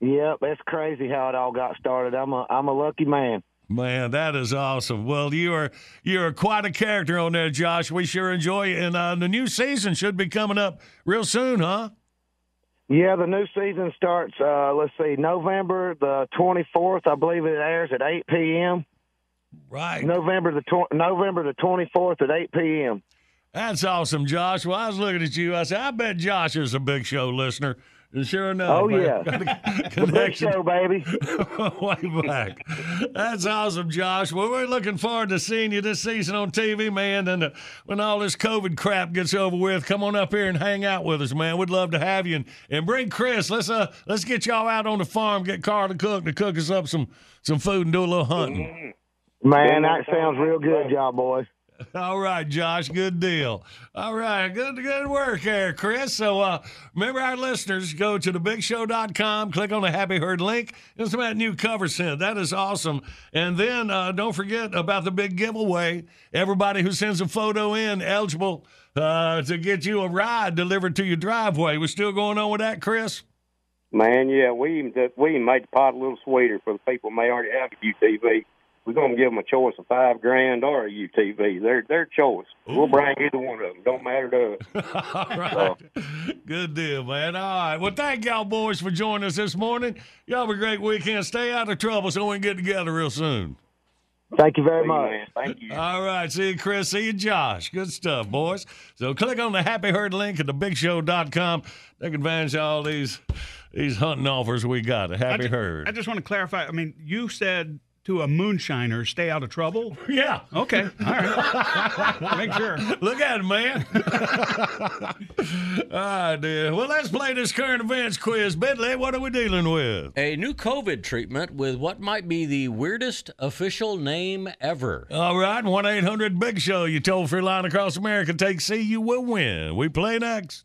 S24: Yep, it's crazy how it all got started. I'm a I'm a lucky man.
S2: Man, that is awesome. Well, you are you are quite a character on there, Josh. We sure enjoy it. And uh, the new season should be coming up real soon, huh?
S24: Yeah, the new season starts. Uh, let's see, November the 24th. I believe it airs at 8 p.m.
S2: Right.
S24: November the tw- November the 24th at 8 p.m.
S2: That's awesome, Josh. Well, I was looking at you. I said, I bet Josh is a big show listener. And sure enough,
S24: Oh,
S2: man,
S24: yeah.
S2: got a
S24: The big
S2: connection
S24: show, baby.
S2: way back. That's awesome, Josh. Well, we're looking forward to seeing you this season on TV, man. And uh, when all this COVID crap gets over with, come on up here and hang out with us, man. We'd love to have you. And, and bring Chris. Let's uh let's get y'all out on the farm. Get Carl to cook to cook us up some some food and do a little hunting.
S24: Man, that sounds real good, job boy.
S2: All right, Josh. Good deal. All right. Good good work there, Chris. So uh, remember our listeners, go to thebigshow.com, click on the Happy Herd link. It's about a new cover sent. That is awesome. And then uh, don't forget about the big giveaway. Everybody who sends a photo in eligible uh, to get you a ride delivered to your driveway. We're still going on with that, Chris?
S3: Man, yeah, we even we even made the pot a little sweeter for the people who may already have a UTV. We're going to give them a choice of five grand or a UTV. Their their choice. We'll bring either one of them. Don't matter to us.
S2: All right. Good deal, man. All right. Well, thank y'all boys for joining us this morning. Y'all have a great weekend. Stay out of trouble so we can get together real soon.
S24: Thank you very much.
S3: Thank you.
S2: All right. See you, Chris. See you, Josh. Good stuff, boys. So click on the Happy Herd link at thebigshow.com. Take advantage of all these these hunting offers we got. A Happy
S7: I ju-
S2: Herd.
S7: I just want to clarify. I mean, you said to a moonshiner, "Stay out of trouble."
S2: Yeah.
S7: Okay. All right. Make sure.
S2: Look at it, man. All right, ah, dear. Well, let's play this current events quiz. Bentley, what are we dealing with?
S5: A new COVID treatment with what might be the weirdest official name ever.
S2: All right, 1 800 Big Show. You told free line across America. Take C, you will win. We play next.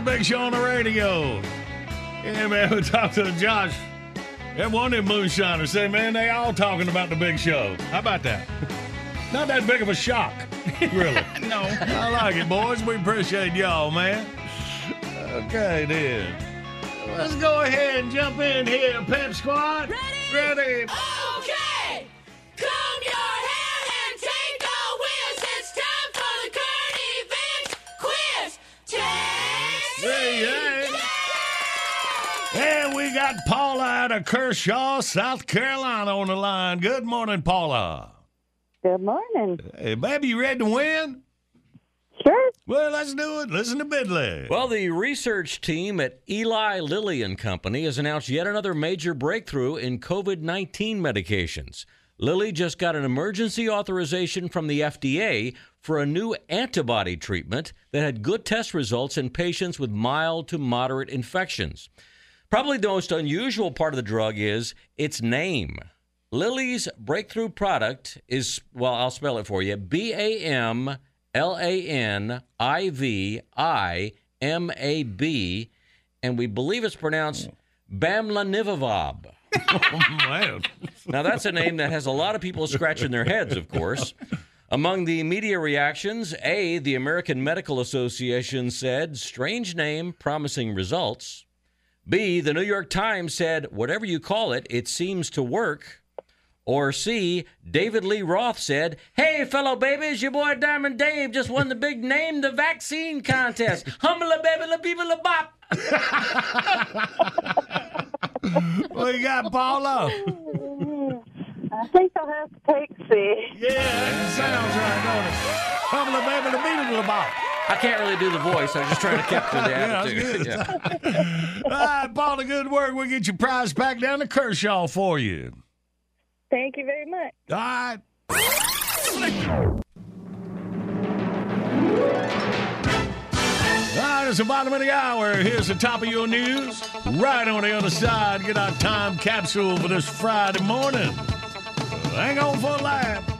S2: Morning. It's a big show on the radio. Yeah, man, we talked to Josh. That one of them moonshiners say, man, they all talking about the big show. How about that? Not that big of a shock, really.
S25: no.
S2: I like it, boys. We appreciate y'all, man. Okay, then. Let's go ahead and jump in here, Pep Squad. Ready? Ready. Oh. We got Paula out of Kershaw, South Carolina on the line. Good morning, Paula.
S26: Good morning.
S2: Hey, baby, you ready to win?
S26: Sure.
S2: Well, let's do it. Listen to Bidley.
S5: Well, the research team at Eli Lilly and Company has announced yet another major breakthrough in COVID 19 medications. Lilly just got an emergency authorization from the FDA for a new antibody treatment that had good test results in patients with mild to moderate infections. Probably the most unusual part of the drug is its name. Lilly's breakthrough product is, well, I'll spell it for you B A M L A N I V I M A B, and we believe it's pronounced Bamlanivimab.
S2: man.
S5: Now, that's a name that has a lot of people scratching their heads, of course. Among the media reactions, A, the American Medical Association said, strange name, promising results. B, the New York Times said, whatever you call it, it seems to work. Or C, David Lee Roth said, Hey, fellow babies, your boy Diamond Dave just won the big Name the Vaccine contest. Humble a baby, la people la bop.
S2: what you got, Paula?
S26: I think I'll have to take C.
S2: Yeah, that sounds right, don't it? Humble a baby, la beetle la bop.
S5: I can't really do the voice. I was just trying to capture the
S2: Yeah, that's
S5: attitude.
S2: good. All right, Paula, good work. We'll get your prize back down to Kershaw for you.
S26: Thank you very much.
S2: All right. All right, is the bottom of the hour. Here's the top of your news. Right on the other side, get our time capsule for this Friday morning. Hang on for a lap.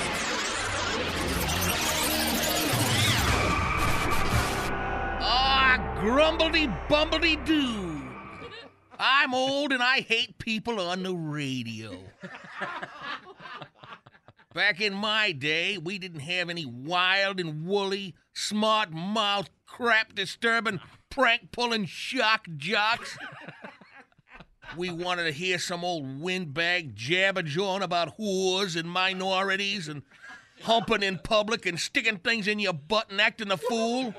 S1: Grumbledy bumbledy doo. I'm old and I hate people on the radio. Back in my day, we didn't have any wild and woolly, smart mouth, crap disturbing, prank pulling shock jocks. We wanted to hear some old windbag jabber jawing about whores and minorities and humping in public and sticking things in your butt and acting a fool.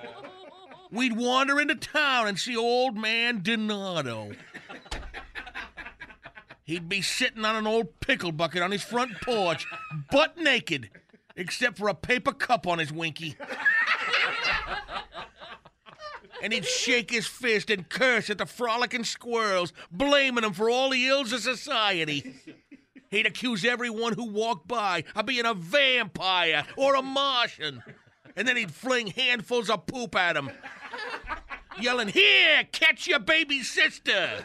S1: We'd wander into town and see old man Donato. He'd be sitting on an old pickle bucket on his front porch, butt naked, except for a paper cup on his winky. And he'd shake his fist and curse at the frolicking squirrels, blaming them for all the ills of society. He'd accuse everyone who walked by of being a vampire or a Martian. And then he'd fling handfuls of poop at him, yelling, Here, catch your baby sister!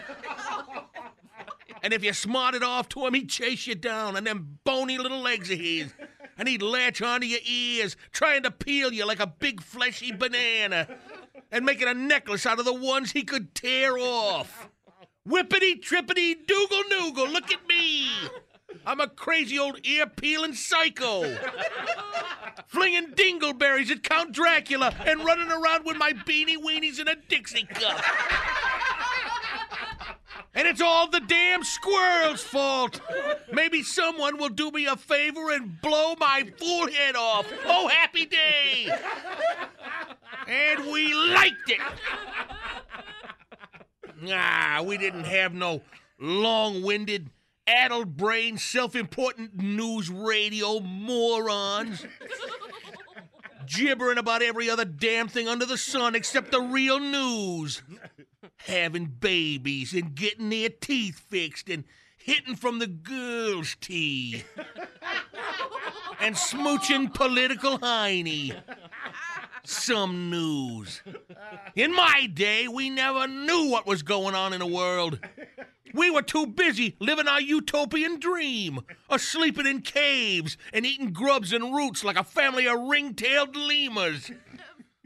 S1: And if you smarted off to him, he'd chase you down on them bony little legs of his. And he'd latch onto your ears, trying to peel you like a big fleshy banana. And making a necklace out of the ones he could tear off. Whippity trippity doogle noogle, look at me! I'm a crazy old ear peeling psycho. Flinging dingleberries at Count Dracula and running around with my beanie weenies in a Dixie cup. And it's all the damn squirrel's fault. Maybe someone will do me a favor and blow my fool head off. Oh, happy day! And we liked it. Ah, we didn't have no long winded, addled brain, self important news radio morons. Gibbering about every other damn thing under the sun except the real news. Having babies and getting their teeth fixed and hitting from the girls' tea. and smooching political hiney. Some news. In my day, we never knew what was going on in the world. We were too busy living our utopian dream, or sleeping in caves and eating grubs and roots like a family of ring-tailed lemurs.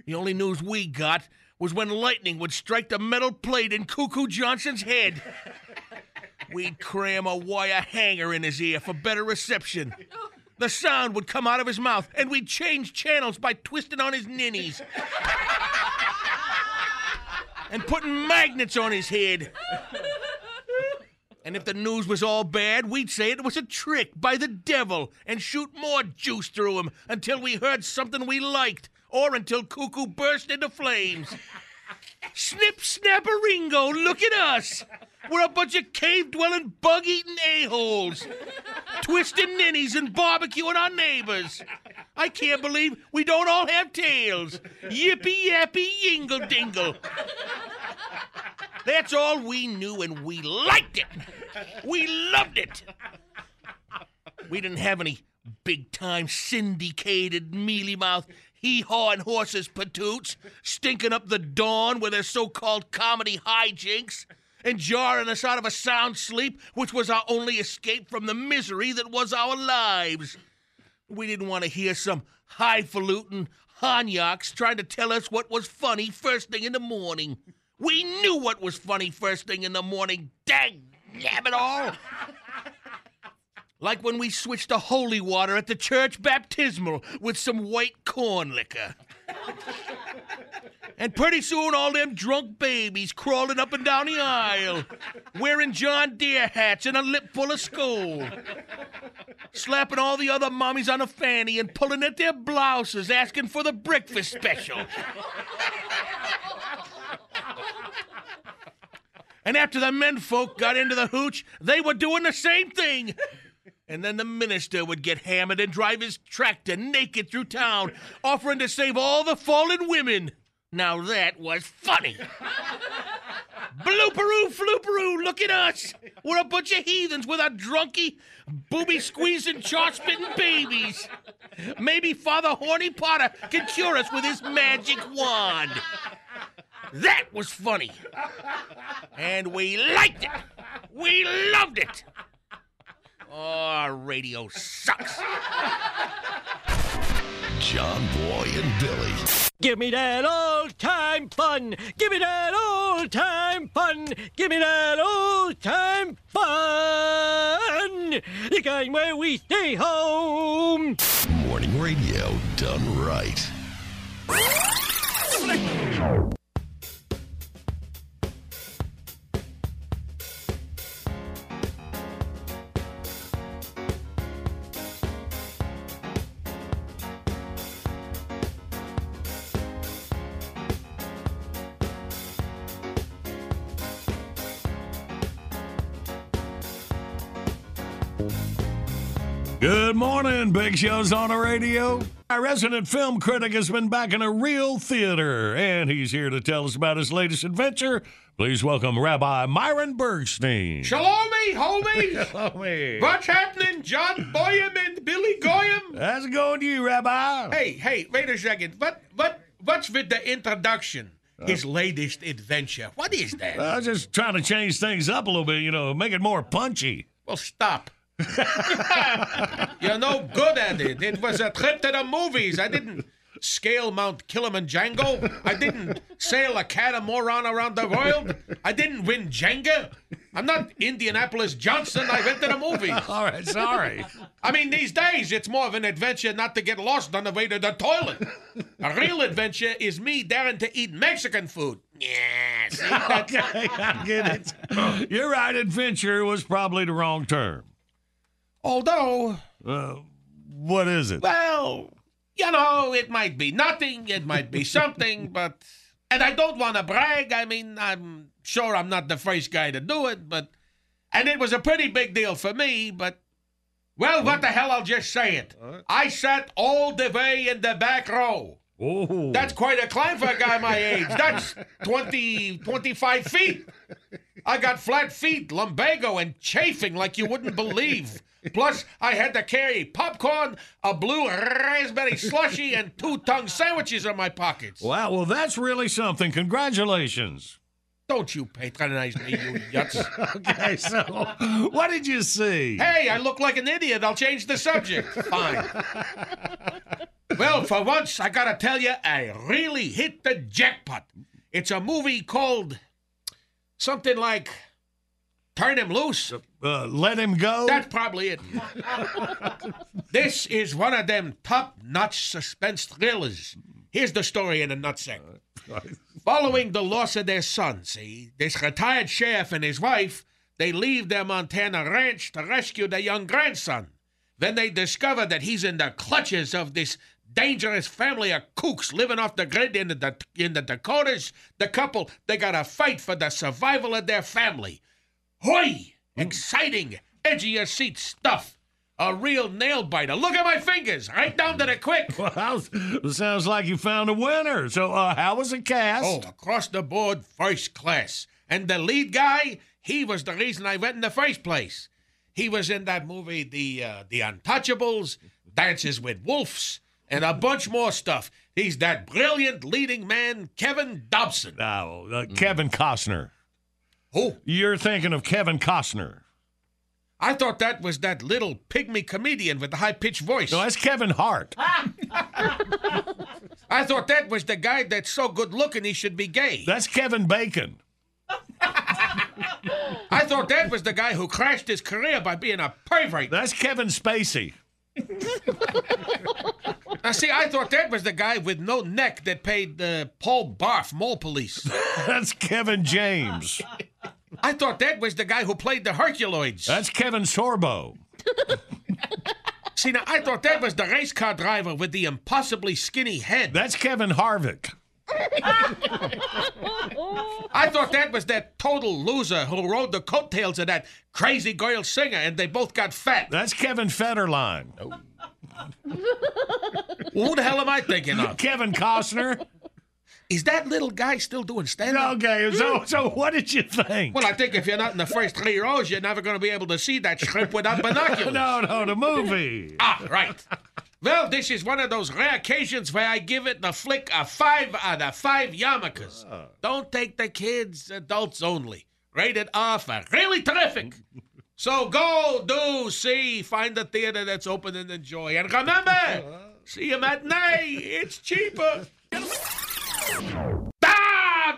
S1: The only news we got was when lightning would strike the metal plate in Cuckoo Johnson's head. We'd cram a wire hanger in his ear for better reception. The sound would come out of his mouth, and we'd change channels by twisting on his ninnies. and putting magnets on his head. And if the news was all bad, we'd say it was a trick by the devil and shoot more juice through him until we heard something we liked or until Cuckoo burst into flames. Snip, snap, ringo, look at us. We're a bunch of cave dwelling, bug eating a-holes, twisting ninnies and barbecuing our neighbors. I can't believe we don't all have tails. Yippee yappee yingle dingle. That's all we knew, and we liked it. We loved it. We didn't have any big time syndicated mealy mouth hee hawing horses patoots stinking up the dawn with their so called comedy hijinks and jarring us out of a sound sleep which was our only escape from the misery that was our lives. We didn't want to hear some highfalutin Hanyaks trying to tell us what was funny first thing in the morning. We knew what was funny first thing in the morning. Dang it all! Like when we switched to holy water at the church baptismal with some white corn liquor. And pretty soon, all them drunk babies crawling up and down the aisle, wearing John Deere hats and a lip full of skull, slapping all the other mommies on a fanny and pulling at their blouses, asking for the breakfast special. And after the men folk got into the hooch, they were doing the same thing. And then the minister would get hammered and drive his tractor naked through town, offering to save all the fallen women. Now that was funny. Blooperoo, flooperoo, look at us. We're a bunch of heathens with our drunky, booby squeezing, char spitting babies. Maybe Father Horny Potter can cure us with his magic wand. That was funny. And we liked it. We loved it. Oh, radio sucks.
S27: John Boy and Billy.
S28: Give me that old time fun. Give me that old time fun. Give me that old time fun. The kind where we stay home.
S27: Morning radio done right.
S2: Good morning, Big Show's on the radio. Our resident film critic has been back in a real theater, and he's here to tell us about his latest adventure. Please welcome Rabbi Myron Bergstein.
S1: Shalomi, homie.
S2: Shalomi.
S1: What's happening, John Boyum and Billy Goyam?
S2: How's it going to you, Rabbi?
S1: Hey, hey, wait a second. What, what, what's with the introduction? Uh, his latest adventure. What is that?
S2: I was just trying to change things up a little bit, you know, make it more punchy.
S1: Well, stop. You're no good at it. It was a trip to the movies. I didn't scale Mount Kilimanjaro. I didn't sail a catamaran around the world. I didn't win Jenga. I'm not Indianapolis Johnson. I went to the movies.
S2: All right, sorry.
S1: I mean, these days, it's more of an adventure not to get lost on the way to the toilet. A real adventure is me daring to eat Mexican food. Yes.
S2: Okay, I get it. You're right, adventure was probably the wrong term.
S1: Although,
S2: Uh, what is it?
S1: well, you know, it might be nothing, it might be something, but. And I don't want to brag. I mean, I'm sure I'm not the first guy to do it, but. And it was a pretty big deal for me, but. Well, what the hell, I'll just say it. I sat all the way in the back row.
S2: Oh.
S1: That's quite a climb for a guy my age. That's 20, 25 feet. I got flat feet, lumbago, and chafing like you wouldn't believe. Plus, I had to carry popcorn, a blue raspberry slushy, and two tongue sandwiches in my pockets.
S2: Wow, well, that's really something. Congratulations.
S1: Don't you patronize me, you yutz.
S2: Okay, so what did you see?
S1: Hey, I look like an idiot. I'll change the subject. Fine. well, for once, I gotta tell you, I really hit the jackpot. It's a movie called something like Turn Him Loose.
S2: Uh, let him go?
S1: That's probably it. this is one of them top notch suspense thrillers. Here's the story in a nutsack. Following the loss of their son, see, this retired sheriff and his wife, they leave their Montana ranch to rescue their young grandson. Then they discover that he's in the clutches of this dangerous family of kooks living off the grid in the, in the Dakotas. The couple, they gotta fight for the survival of their family. Hoy! Exciting, edge of your seat stuff. A real nail biter. Look at my fingers, right down to the quick.
S2: Well, sounds like you found a winner. So, uh, how was it cast?
S1: Oh, across the board, first class. And the lead guy, he was the reason I went in the first place. He was in that movie, The uh, The Untouchables, Dances with Wolves, and a bunch more stuff. He's that brilliant leading man, Kevin Dobson.
S2: No, uh, Kevin Costner.
S1: Who?
S2: You're thinking of Kevin Costner.
S1: I thought that was that little pygmy comedian with the high pitched voice.
S2: No, that's Kevin Hart.
S1: I thought that was the guy that's so good looking he should be gay.
S2: That's Kevin Bacon.
S1: I thought that was the guy who crashed his career by being a pervert.
S2: That's Kevin Spacey.
S1: Uh, see, I thought that was the guy with no neck that paid uh, Paul Barf, Mole Police.
S2: That's Kevin James.
S1: I thought that was the guy who played the Herculoids.
S2: That's Kevin Sorbo.
S1: See, now, I thought that was the race car driver with the impossibly skinny head.
S2: That's Kevin Harvick.
S1: I thought that was that total loser who rode the coattails of that crazy girl singer, and they both got fat.
S2: That's Kevin Federline.
S1: Who the hell am I thinking of?
S2: Kevin Costner.
S1: Is that little guy still doing stand-up?
S2: Okay, so so what did you think?
S1: Well, I think if you're not in the first three rows, you're never going to be able to see that shrimp without binoculars.
S2: no, no, the movie.
S1: Ah, right. Well, this is one of those rare occasions where I give it the flick of five uh, out of five yarmulkes. Ah. Don't take the kids, adults only. Rated R for really terrific. So go, do, see, find a theater that's open and enjoy. And remember, see a matinee. It's cheaper.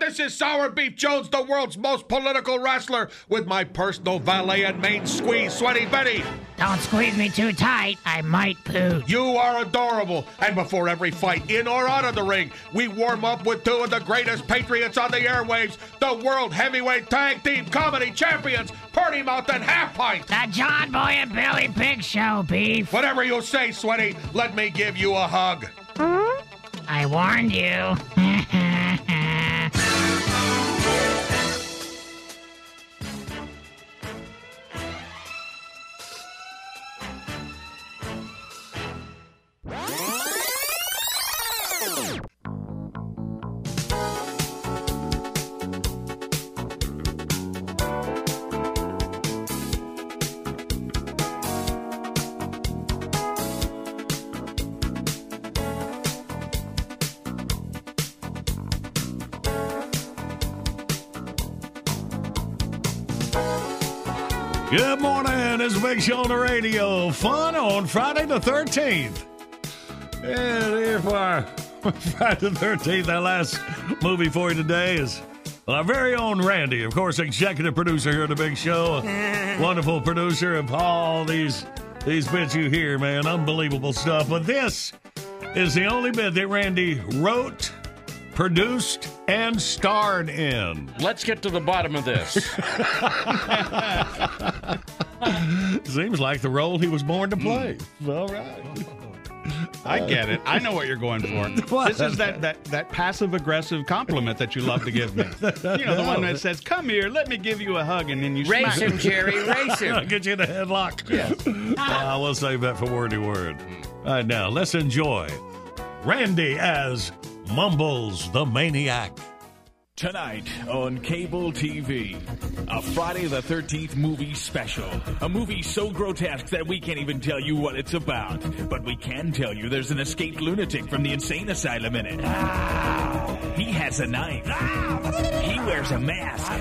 S1: This is Sour Beef Jones, the world's most political wrestler, with my personal valet and main squeeze, Sweaty Betty.
S29: Don't squeeze me too tight. I might poo.
S1: You are adorable. And before every fight, in or out of the ring, we warm up with two of the greatest patriots on the airwaves, the World Heavyweight Tag Team Comedy Champions, Party Mouth and Half Pint.
S29: The John Boy and Billy Big Show, Beef.
S1: Whatever you say, Sweaty, let me give you a hug.
S29: I warned you.
S2: It's Big Show on the radio. Fun on Friday the 13th. And here for our Friday the 13th, our last movie for you today is well, our very own Randy, of course, executive producer here at the Big Show. Wonderful producer of all these these bits you hear, man. Unbelievable stuff. But this is the only bit that Randy wrote, produced, and starred in.
S5: Let's get to the bottom of this.
S2: Seems like the role he was born to play. All right.
S7: I get it. I know what you're going for.
S2: What?
S7: This is that, that, that passive aggressive compliment that you love to give me. You know, the one that says, Come here, let me give you a hug, and then you
S5: Race
S7: smack
S5: him, Jerry, race him.
S2: I'll get you in a headlock.
S7: Yes.
S2: Uh, we'll save that for wordy word. All right, now let's enjoy Randy as Mumbles the Maniac.
S30: Tonight on cable TV, a Friday the 13th movie special. A movie so grotesque that we can't even tell you what it's about. But we can tell you there's an escaped lunatic from the insane asylum in it. He has a knife. He wears a mask.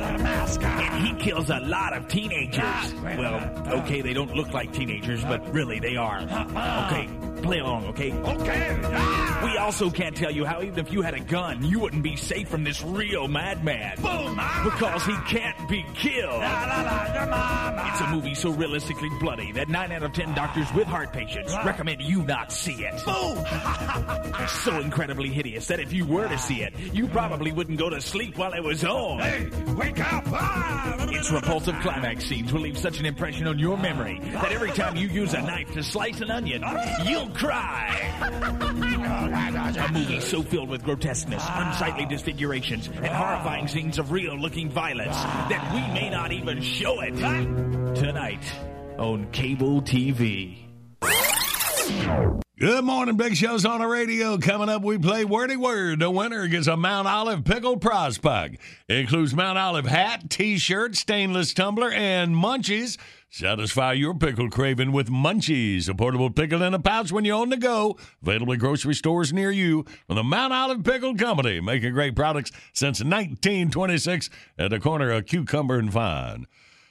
S30: And he kills a lot of teenagers. Well, okay, they don't look like teenagers, but really they are. Okay, play along, okay? Okay. Also can't tell you how even if you had a gun, you wouldn't be safe from this real madman. Boom! Because he can't be killed. It's a movie so realistically bloody that 9 out of 10 doctors with heart patients recommend you not see it. Boom! so incredibly hideous that if you were to see it, you probably wouldn't go to sleep while it was on. Hey, wake up! Its repulsive climax scenes will leave such an impression on your memory that every time you use a knife to slice an onion, you'll cry. A movie so filled with grotesqueness, ah. unsightly disfigurations, and horrifying scenes of real-looking violence ah. that we may not even show it. Ah. Tonight on cable TV.
S2: Good morning, Big Show's on the radio. Coming up, we play Wordy Word. The winner gets a Mount Olive Pickle Prize Pack. It includes Mount Olive hat, t-shirt, stainless tumbler, and munchies. Satisfy your pickle craving with Munchies, a portable pickle in a pouch when you're on the go. Available at grocery stores near you from the Mount Olive Pickle Company, making great products since 1926 at the corner of Cucumber and Vine.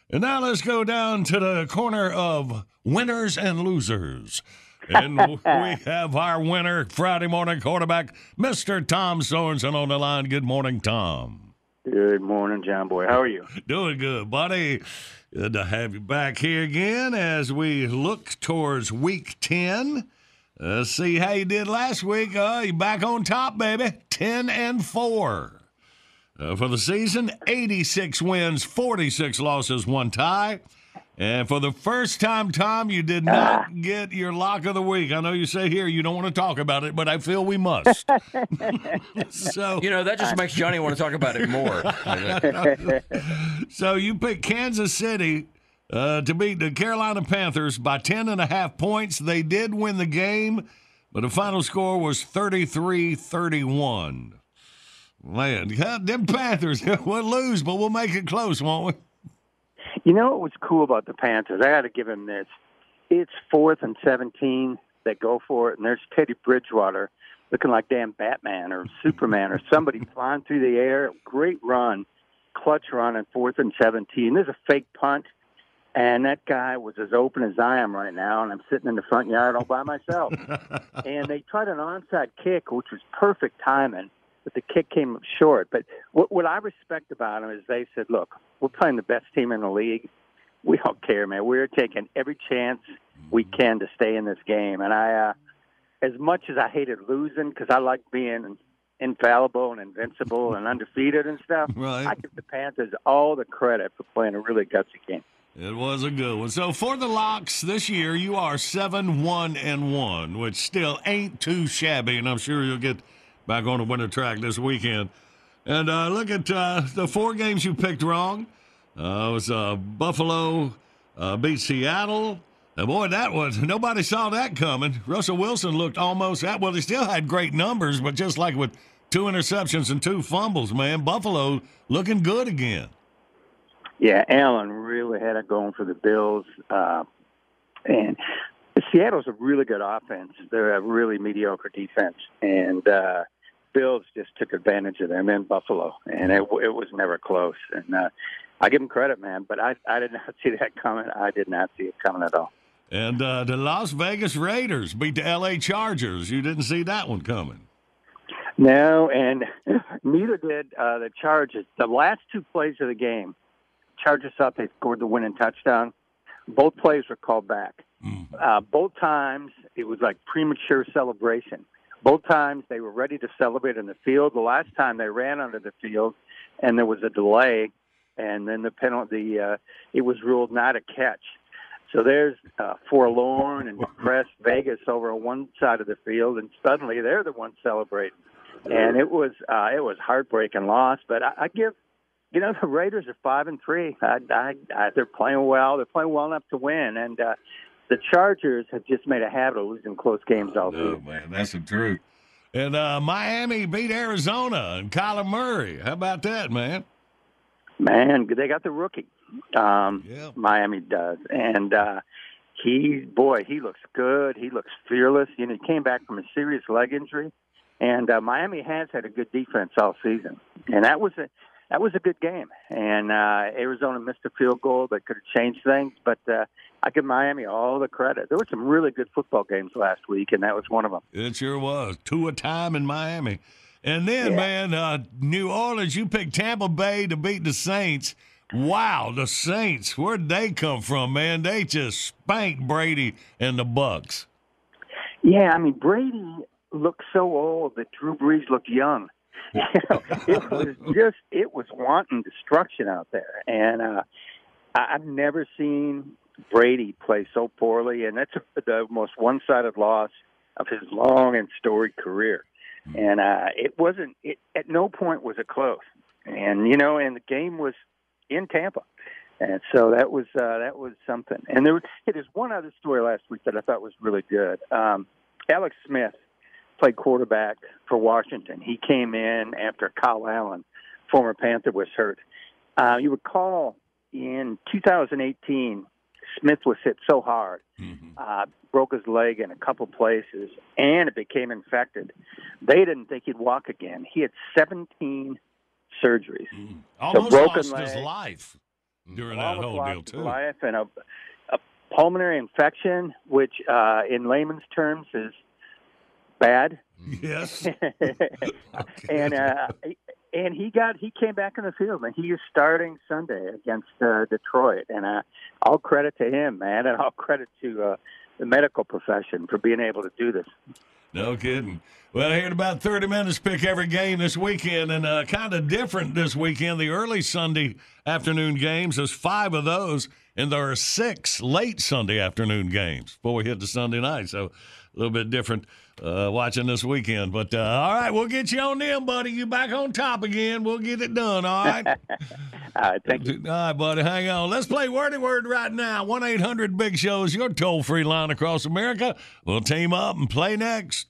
S2: And now let's go down to the corner of winners and losers. And we have our winner, Friday morning quarterback, Mr. Tom Sorensen on the line. Good morning, Tom.
S31: Good morning, John Boy. How are you?
S2: Doing good, buddy. Good to have you back here again as we look towards week 10 Let's see how you did last week. Uh, you back on top, baby. 10 and 4. Uh, for the season, 86 wins, 46 losses, one tie. And for the first time, Tom, you did not get your lock of the week. I know you say here you don't want to talk about it, but I feel we must. so
S5: You know, that just makes Johnny want to talk about it more.
S2: so you picked Kansas City uh, to beat the Carolina Panthers by 10 and a half points. They did win the game, but the final score was 33 31. Man, God, them Panthers will lose, but we'll make it close, won't we?
S31: You know what was cool about the Panthers? I got to give him this. It's fourth and 17 that go for it, and there's Teddy Bridgewater looking like damn Batman or Superman or somebody flying through the air. Great run, clutch run in fourth and 17. There's a fake punt, and that guy was as open as I am right now, and I'm sitting in the front yard all by myself. and they tried an onside kick, which was perfect timing, but the kick came up short. But what, what I respect about them is they said, look, we're playing the best team in the league. We don't care, man. We're taking every chance we can to stay in this game. And I, uh, as much as I hated losing, because I like being infallible and invincible and undefeated and stuff,
S2: Right.
S31: I give the Panthers all the credit for playing a really gutsy game.
S2: It was a good one. So for the locks this year, you are seven one and one, which still ain't too shabby, and I'm sure you'll get back on the winter track this weekend. And uh, look at uh, the four games you picked wrong. Uh, it was uh, Buffalo uh, beat Seattle. And boy, that was nobody saw that coming. Russell Wilson looked almost at well, he still had great numbers, but just like with two interceptions and two fumbles, man, Buffalo looking good again.
S31: Yeah, Allen really had it going for the Bills. Uh, and Seattle's a really good offense. They're a really mediocre defense. And uh, Bills just took advantage of them in Buffalo. And it, it was never close. And uh, I give them credit, man. But I, I did not see that coming. I did not see it coming at all.
S2: And uh, the Las Vegas Raiders beat the L.A. Chargers. You didn't see that one coming.
S31: No, and neither did uh, the Chargers. The last two plays of the game, Chargers up, they scored the winning touchdown. Both plays were called back. Uh, both times it was like premature celebration. Both times they were ready to celebrate in the field. The last time they ran onto the field, and there was a delay, and then the penalty. Uh, it was ruled not a catch. So there's uh, forlorn and depressed Vegas over on one side of the field, and suddenly they're the ones celebrating. And it was uh, it was heartbreaking loss. But I, I give, you know, the Raiders are five and three. I, I, I, they're playing well. They're playing well enough to win. And uh, the Chargers have just made a habit of losing close games all season.
S2: man, that's the truth. And uh, Miami beat Arizona and Kyler Murray. How about that, man?
S31: Man, they got the rookie. Um, yeah. Miami does, and uh, he, boy, he looks good. He looks fearless. You know, he came back from a serious leg injury, and uh, Miami has had a good defense all season, and that was a that was a good game. And uh, Arizona missed a field goal that could have changed things, but uh, I give Miami all the credit. There were some really good football games last week, and that was one of them.
S2: It sure was. Tua time in Miami. And then, man, uh, New Orleans, you picked Tampa Bay to beat the Saints. Wow, the Saints, where'd they come from, man? They just spanked Brady and the Bucs.
S31: Yeah, I mean Brady looked so old that Drew Brees looked young. You know, it was just it was wanton destruction out there, and uh, I've never seen Brady play so poorly, and that's the most one-sided loss of his long and storied career. And uh, it wasn't. It, at no point was it close, and you know, and the game was in Tampa. And so that was uh, that was something. And there was one other story last week that I thought was really good. Um, Alex Smith played quarterback for Washington. He came in after Kyle Allen, former Panther, was hurt. Uh, you recall in 2018, Smith was hit so hard, uh, broke his leg in a couple places, and it became infected. They didn't think he'd walk again. He had 17 surgeries.
S2: Almost
S31: broken
S2: lost
S31: leg,
S2: his life during that whole
S31: lost
S2: deal,
S31: his
S2: too.
S31: Life and a, a pulmonary infection, which uh, in layman's terms is bad.
S2: Yes.
S31: and uh, and he got he came back in the field and he is starting Sunday against uh, Detroit. And uh, all credit to him, man, and all credit to uh, the medical profession for being able to do this.
S2: No kidding. Well, here in about 30 minutes, pick every game this weekend, and uh, kind of different this weekend. The early Sunday afternoon games, there's five of those, and there are six late Sunday afternoon games before we hit the Sunday night. So a little bit different uh, watching this weekend. But uh, all right, we'll get you on them, buddy. You back on top again. We'll get it done, all right?
S31: All right, thank you.
S2: All right, buddy, hang on. Let's play Wordy Word right now. 1 800 Big Shows, your toll free line across America. We'll team up and play next.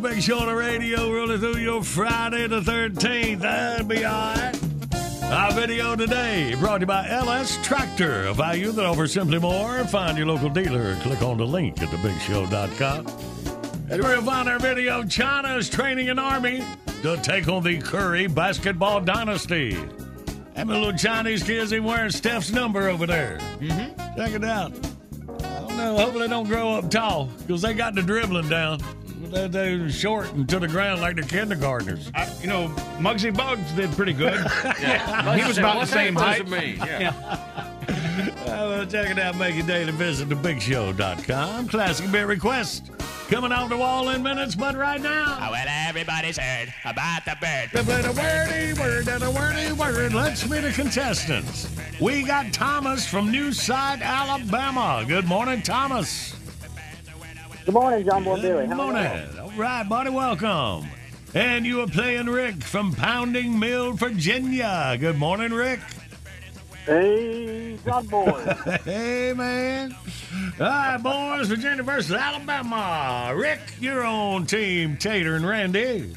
S2: Morning. This is Big Show on the radio, rolling through your Friday the 13th. That'll be all right. Our video today brought to you by LS Tractor, a value that offers simply more. Find your local dealer. Click on the link at thebigshow.com. And we'll find our video. China is training an army to take on the Curry basketball dynasty. And the little Chinese kids even wearing Steph's number over there. Mm-hmm. Check it out. I don't know. Hopefully they don't grow up tall because they got the dribbling down. They, they're short and to the ground like the kindergartners.
S7: I, you know, Muggsy Bogues did pretty good.
S2: Yeah.
S7: he was about the same
S2: What
S7: height.
S2: does it mean? Yeah. well, check it out. Make your day to visit thebigshow.com. Classic bit request coming off the wall in minutes, but right now.
S32: Oh, well, everybody's heard about the bird.
S2: They played a wordy word and a wordy word. Let's meet the contestants. We got Thomas from Newside, Alabama. Good morning, Thomas.
S33: Good morning, John Boy Billy.
S2: Good morning. All right, buddy, welcome. And you are playing Rick from Pounding Mill, Virginia. Good morning, Rick.
S33: Hey, John Boy.
S2: hey, man. All right, boys, Virginia versus Alabama. Rick, you're on Team Tater and Randy.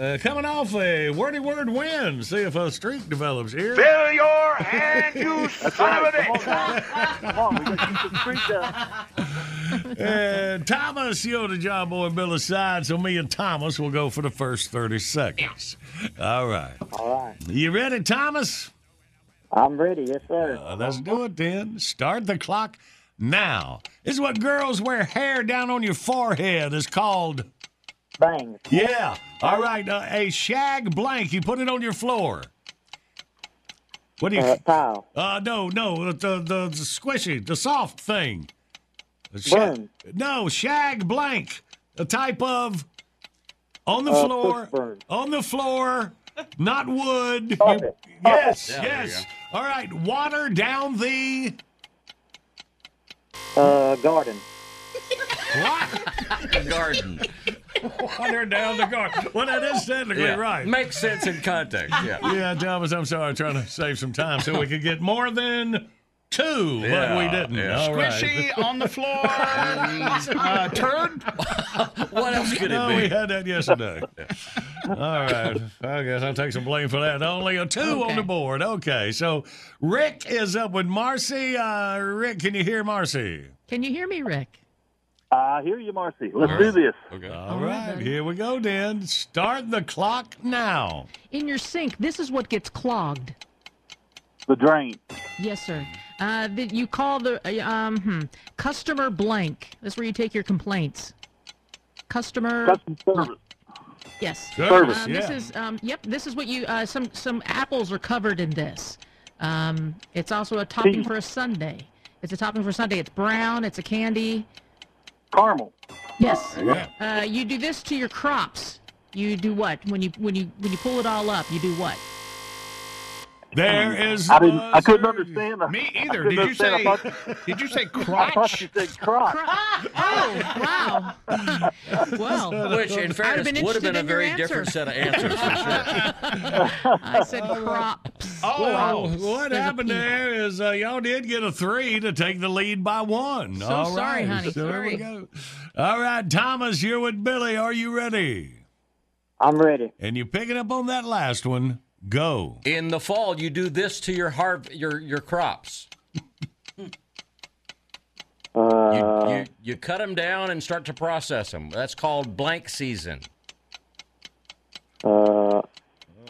S2: Uh, coming off a wordy word win. See if a streak develops here.
S34: Fill your hand, you son of a
S33: Come on. Come on, we got to keep the streak up.
S2: And Thomas, you're the John Boy Bill aside, so me and Thomas will go for the first 30 seconds. All right.
S33: All right.
S2: You ready, Thomas?
S33: I'm ready. Yes, sir.
S2: Uh, let's do it then. Start the clock now. This is what girls wear hair down on your forehead is called.
S33: Bangs.
S2: Yeah. All right. Uh, a shag blank. You put it on your floor. What do you?
S33: Uh, tile.
S2: Uh, no, no. The, the, the squishy, the soft thing. The sha- No, shag blank. A type of on the
S33: Uh,
S2: floor. On the floor. Not wood. You-
S33: Carpet.
S2: yes,
S33: Yeah,
S2: yes. All right. Water down the.
S33: Uh, garden.
S2: What?
S5: garden.
S2: Water down the garden. Well, that is technically
S5: Yeah.
S2: right.
S5: Makes sense in context. Yeah.
S2: Yeah, Thomas, I'm sorry. I'm trying to save some time so we could get more than two, but we didn't.
S5: yeah.
S2: All right.
S7: Squishy on the floor. uh, turd.
S5: What else could
S2: no,
S5: it be?
S2: we had that yesterday. All right. I guess I'll take some blame for that. Only a two on the board. Okay. So Rick is up with Marcy. Uh, Rick, can you hear Marcy?
S35: Can you hear me, Rick?
S33: I hear you, Marcy. Let's do this.
S5: Okay.
S2: All right. Here we go, then. Start the clock now.
S35: In your sink, this is what gets clogged.
S33: The drain.
S35: Yes, sir. Uh, that you call the uh, um hmm, customer blank. That's where you take your complaints. Customer.
S33: Customer service.
S35: Yes.
S33: Service,
S35: Um, This
S33: yeah.
S35: is um yep. This is what you uh, some some apples are covered in this. Um, it's also a topping
S33: Tea.
S35: for a Sunday. It's a topping for Sunday. It's brown. It's a candy.
S33: Caramel.
S35: Yes.
S33: Yeah.
S35: Uh, you do this to your crops. You do what when you when you when you pull it all up? You do what?
S2: There is.
S33: I didn't. I couldn't understand. the-
S7: Me either. Did you say?
S33: I thought,
S7: Did you say
S33: I
S7: crotch?
S33: you said crotch.
S35: Oh wow. well,
S5: Which, in
S35: I'd
S5: fairness, would have been a very
S35: answer.
S5: different set of answers for sure.
S35: I said crops.
S7: Oh,
S2: Well, what
S35: There's
S2: happened there is uh, y'all did get a three to take the lead by one.
S35: So
S2: All
S35: sorry,
S2: right,
S35: honey.
S2: So here we go. All right, Thomas, you're with Billy. Are you ready?
S33: I'm ready.
S2: And you're picking up on that last one. Go.
S5: In the fall, you do this to your harv- your your crops.
S33: Uh,
S5: You, you you cut them down and start to process them. That's called blank season.
S33: Uh,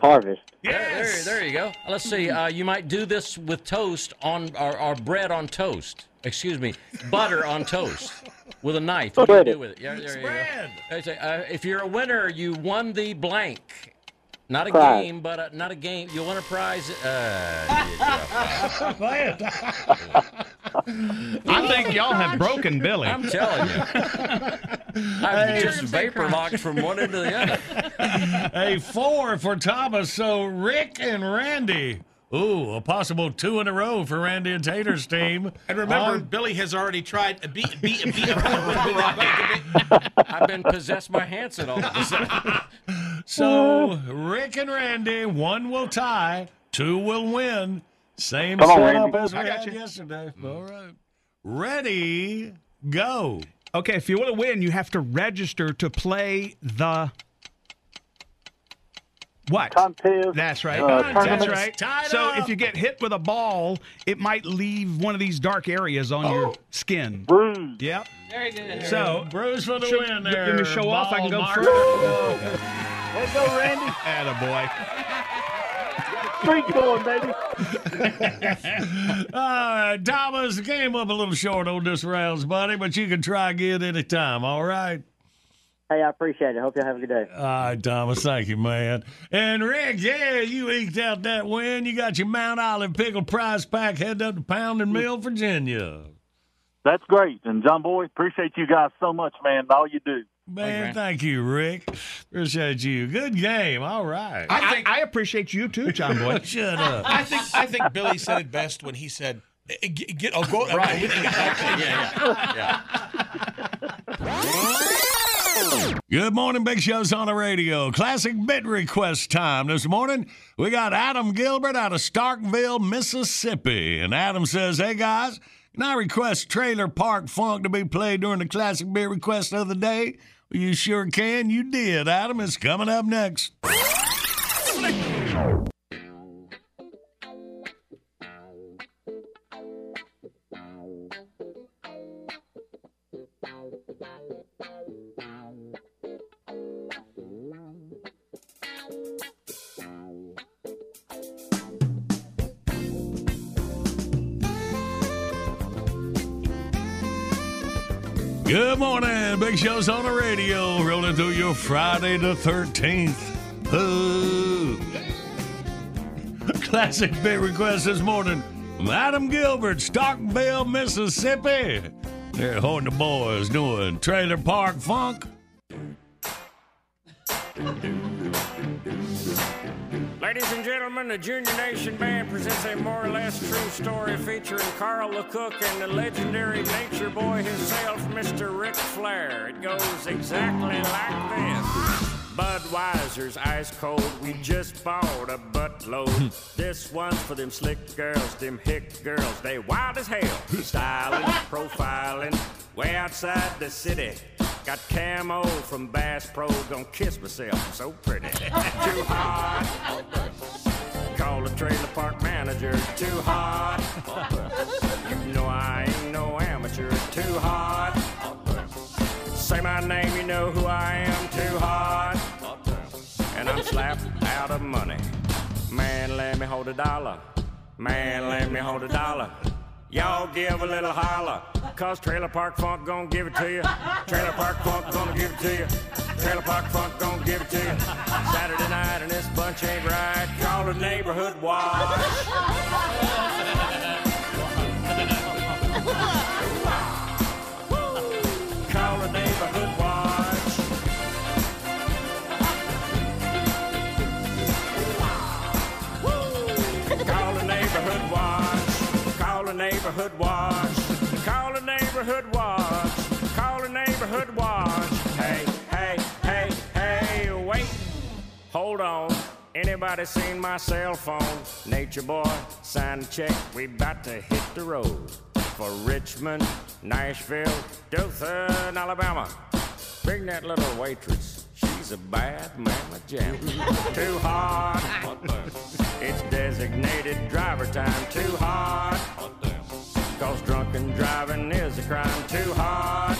S33: harvest.
S35: There, there, there you go. Let's see. Uh, you might do this with toast on or, or bread on toast. Excuse me, butter on toast with a knife. What do you do with it? Yeah, there you go. Uh, if you're a winner, you won the blank. Not a
S33: Prize.
S35: game, but a, not a game. You won a prize. Uh,
S7: I think y'all have broken Billy.
S35: I'm telling you. I'm just vapor locked from one end to the other.
S2: a four for Thomas. So Rick and Randy. Ooh, a possible two in a row for Randy and Tater's oh, team.
S1: And remember,
S2: On-
S1: Billy has already tried a beat, beat, beat.
S35: I've been possessed by Hanson all of a sudden.
S2: So Rick and Randy, one will tie, two will win. Same
S7: Come on,
S2: setup
S7: Randy.
S2: as we
S7: I got
S2: had
S7: you.
S2: yesterday. All right. Ready, go.
S7: Okay, if you want to win, you have to register to play the what?
S6: Contest.
S7: That's right.
S6: Uh,
S7: That's right.
S2: Tied
S7: So
S2: up.
S7: if you get hit with a ball, it might leave one of these dark areas on your skin.
S6: Bruise.
S7: Yep.
S36: Very good.
S7: So
S2: Bruce for the
S7: should-
S2: win
S7: give
S2: there.
S7: me a show off. I can go
S2: Ball
S7: further.
S6: Let's go, Randy.
S7: Attaboy.
S6: Streak going, baby.
S2: All right, Thomas, came up a little short on this round, buddy, but you can try again anytime, all right?
S33: Hey, I appreciate it. Hope y'all have a good day.
S2: All right, Thomas, thank you, man. And Rick, yeah, you eked out that win. You got your Mount Olive Pickle Prize Pack headed up to Pound and Mill, Virginia.
S6: That's great. And John Boy, appreciate you guys so much, man. All you do.
S2: Man, thank you, Rick. Appreciate you. Good game. All right.
S7: I, I, I appreciate you too, John Boy.
S2: Shut up.
S1: I think I think Billy said it best when he said, "Eh, "Get, get oh, go
S35: Right.
S1: Okay.
S35: yeah, yeah.
S2: Good morning, Big Show's on the radio. Classic bit request time this morning. We got Adam Gilbert out of Starkville, Mississippi. And Adam says, Hey guys, can I request Trailer Park Funk to be played during the classic bit request of the day? Well, you sure can. You did, Adam. It's coming up next. Good morning. Big Show's on the radio. Rolling through your Friday the 13th. Ooh. Classic bit request this morning from Adam Gilbert, Starkville, Mississippi. They're holding the boys doing Trailer Park Funk.
S5: Ladies and gentlemen, the Junior Nation Band presents a more or less true story featuring Carl LeCook and the legendary nature boy himself, Mr. Ric Flair. It goes exactly like this. Budweiser's ice cold, we just bought a buttload. Hmm. this one's for them slick girls, them hick girls, they wild as hell. Styling, profiling, way outside the city. Got camo from Bass Pro, gonna kiss myself, so pretty. Too hot. Call the trailer park manager, too hot. You know I ain't no amateur, too hot. Say my name, you know who I am, too hot. And I'm slapped out of money. Man, let me hold a dollar. Man, let me hold a dollar. Y'all give a little holler, cause Trailer Park Funk gonna give it to you. Trailer Park Funk gonna give it to you. Trailer Park Funk gonna give it to you. Saturday night and this bunch ain't right. Call the neighborhood watch. Neighborhood watch. Call the neighborhood watch. Call the neighborhood watch. Hey, hey, hey, hey, wait. Hold on. Anybody seen my cell phone? Nature boy, sign check. We bout to hit the road for Richmond, Nashville, Dothan, Alabama. Bring that little waitress. She's a bad mama jamma. Too hot. It's designated driver time. Too hot. Cause drunken driving is a crime. Too hot.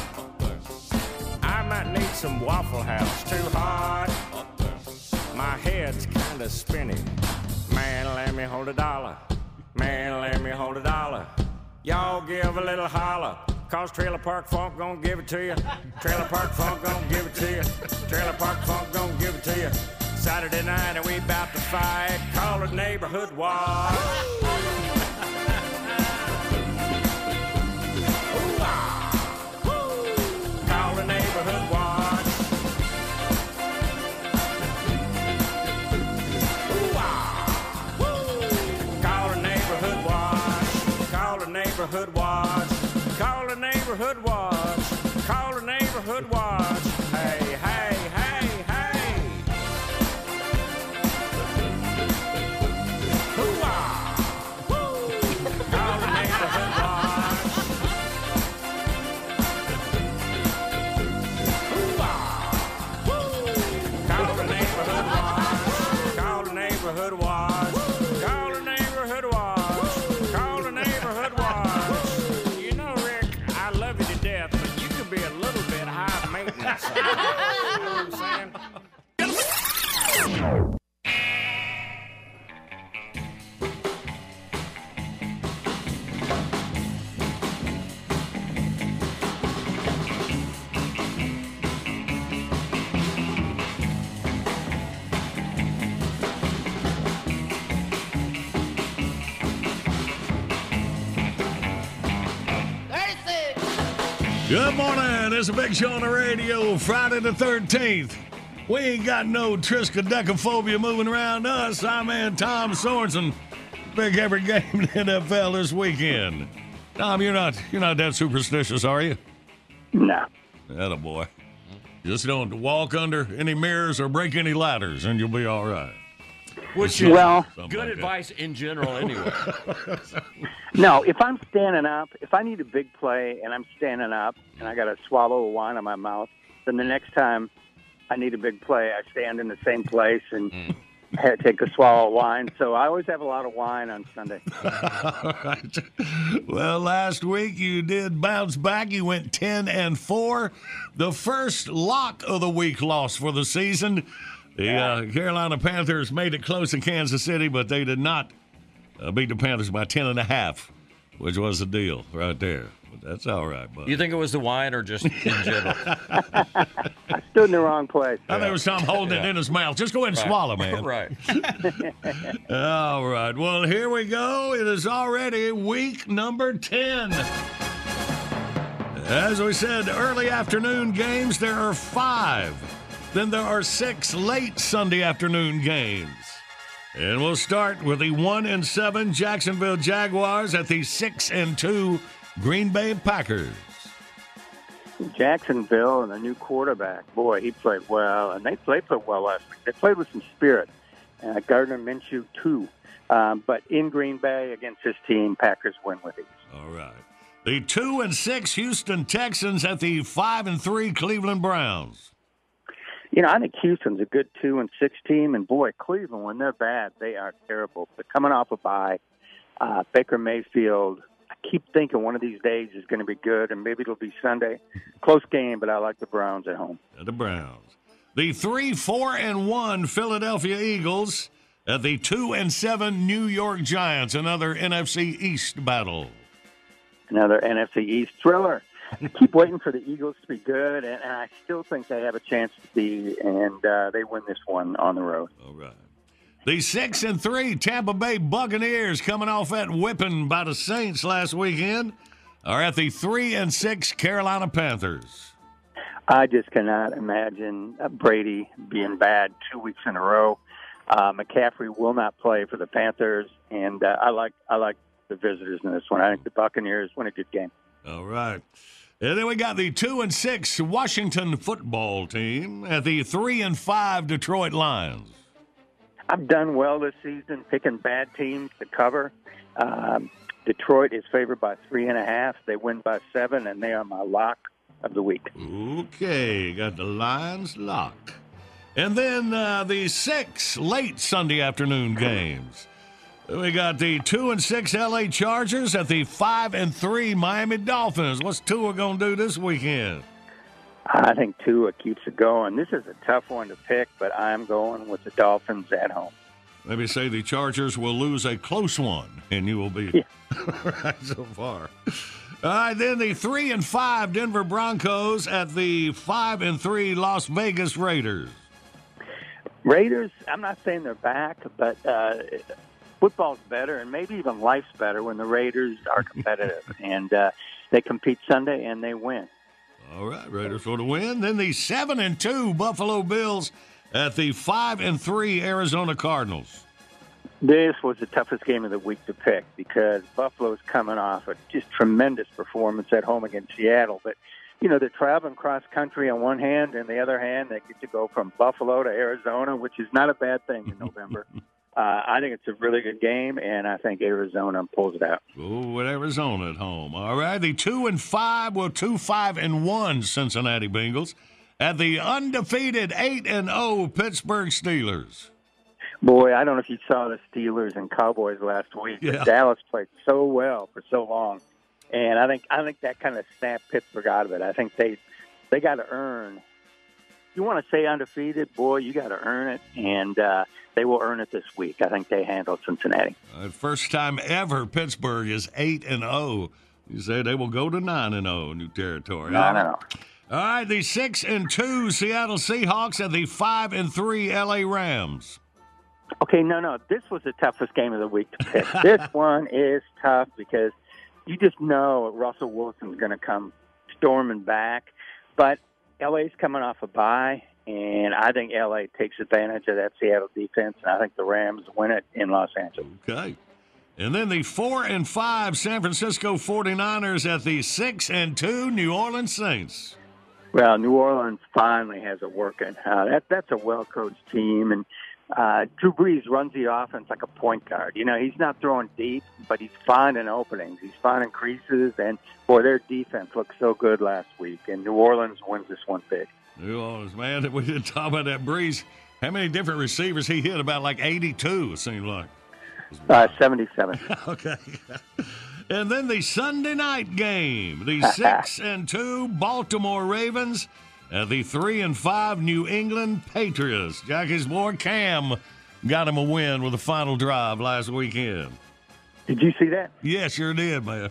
S5: I might need some Waffle House. Too hot. My head's kinda spinning. Man, let me hold a dollar. Man, let me hold a dollar. Y'all give a little holler. Cause Trailer Park Funk gon' give it to you. Trailer Park Funk gon' give it to you. Trailer Park Funk gon' give it to you. Saturday night and we bout to fight. Call it neighborhood watch. Call neighborhood watch. Neighborhood neighborhood watch. Call the neighborhood watch. A
S2: big show on the radio, Friday the 13th. We ain't got no triskaidekaphobia moving around us. I'm man Tom Sorensen. Big every game in the NFL this weekend. Tom, you're not you're not that superstitious, are you?
S31: No.
S2: That a boy. Just don't walk under any mirrors or break any ladders, and you'll be all right.
S37: Which
S2: is
S31: Well-
S37: good
S2: like that.
S37: advice in general, anyway.
S31: No, if I'm standing up, if I need a big play and I'm standing up and I got to swallow a wine in my mouth, then the next time I need a big play, I stand in the same place and hmm. ha- take a swallow of wine. So I always have a lot of wine on Sunday.
S2: All right. Well, last week you did bounce back. You went 10 and 4. The first lock of the week loss for the season. The uh, Carolina Panthers made it close in Kansas City, but they did not uh, beat the Panthers by 10 and a half, which was the deal right there. But that's all right, bud.
S37: You think it was the wine or just in general?
S31: I stood in the wrong place.
S2: I think it was Tom holding it in his mouth. Just go ahead and
S37: Right.
S2: swallow, man.
S37: right.
S2: All right. Well, here we go. It is already week number 10. As we said, early afternoon games, there are five. Then there are six late Sunday afternoon games. And we'll start with the 1 and 7 Jacksonville Jaguars at the 6 and 2 Green Bay Packers.
S31: Jacksonville and a new quarterback. Boy, he played well, and they played played well last week. They played with some spirit. Uh, Gardner Minshew too, um, but in Green Bay against his team, Packers win with ease.
S2: All right. The 2 and 6 Houston Texans at the 5 and 3 Cleveland Browns.
S31: You know, I think Houston's a good two and six team, and boy, Cleveland when they're bad, they are terrible. They're coming off a bye. Uh, Baker Mayfield. I keep thinking one of these days is going to be good, and maybe it'll be Sunday. Close game, but I like the Browns at home.
S2: The Browns. The 3 4 and 1 Philadelphia Eagles at the 2 and 7 New York Giants. Another NFC East battle.
S31: Another NFC East thriller. Keep waiting for the Eagles to be good, and, and I still think they have a chance to be, and uh, they win this one on the road.
S2: All right. The 6 and 3 Tampa Bay Buccaneers coming off that whipping by the Saints last weekend are at the 3 and 6 Carolina Panthers.
S31: I just cannot imagine uh, Brady being bad two weeks in a row. Uh, McCaffrey will not play for the Panthers, and uh, I like I like the visitors in this one. I think the Buccaneers win a good game.
S2: All right. And then we got the 2 and 6 Washington football team at the 3 and 5 Detroit Lions.
S31: I've done well this season picking bad teams to cover. Um, Detroit is favored by three and a half. They win by seven, and they are my lock of the week.
S2: Okay, got the Lions locked. And then uh, the six late Sunday afternoon games. We got the two and six LA Chargers at the five and three Miami Dolphins. What's Tua gonna do this weekend?
S31: I think Tua keeps it going. This is a tough one to pick, but I'm going with the Dolphins at home.
S2: Maybe say the Chargers will lose a close one, and you will be right so far. All right, then the three and five Denver Broncos at the five and three Las Vegas Raiders.
S31: Raiders, I'm not saying they're back, but uh, football's better, and maybe even life's better when the Raiders are competitive. and uh, they compete Sunday and they win.
S2: All right, Raiders for the win. Then the seven and two Buffalo Bills at the five and three Arizona Cardinals.
S31: This was the toughest game of the week to pick because Buffalo's coming off a just tremendous performance at home against Seattle. But, you know, they're traveling cross country on one hand, and the other hand, they get to go from Buffalo to Arizona, which is not a bad thing in November. Uh, I think it's a really good game, and I think Arizona pulls it out.
S2: Oh, with Arizona at home. All right, the two and five, well, two five and one Cincinnati Bengals at the undefeated eight and zero Pittsburgh Steelers.
S31: Boy, I don't know if you saw the Steelers and Cowboys last week.
S2: Yeah.
S31: Dallas played so well for so long, and I think I think that kind of snapped Pittsburgh out of it. I think they they got to earn. You want to say undefeated, boy, you got to earn it, and uh, they will earn it this week. I think they handled Cincinnati.
S2: Uh, first time ever Pittsburgh is eight and zero. You say they will go to nine and zero, new territory.
S31: No, no, no.
S2: All right, the six and two Seattle Seahawks and the five and three LA Rams.
S31: Okay, no, no. This was the toughest game of the week to pick. this one is tough because you just know Russell Wilson's going to come storming back. But LA's coming off a bye, and I think LA takes advantage of that Seattle defense, and I think the Rams win it in Los Angeles.
S2: Okay. And then the four and five San Francisco 49ers at the six and two New Orleans Saints.
S31: Well, New Orleans finally has it working. Uh, that that's a well coached team, and uh, Drew Brees runs the offense like a point guard. You know, he's not throwing deep, but he's finding openings. He's finding creases, and boy, their defense looked so good last week. And New Orleans wins this one big.
S2: New Orleans, man. We didn't talk about that Brees. How many different receivers he hit? About like 82, it seemed like.
S31: Uh, Seventy-seven.
S2: okay. And then the Sunday night game, the six and two Baltimore Ravens and the three and five New England Patriots. Jackie's boy Cam got him a win with a final drive last weekend.
S31: Did you see that?
S2: Yes, sure did, man.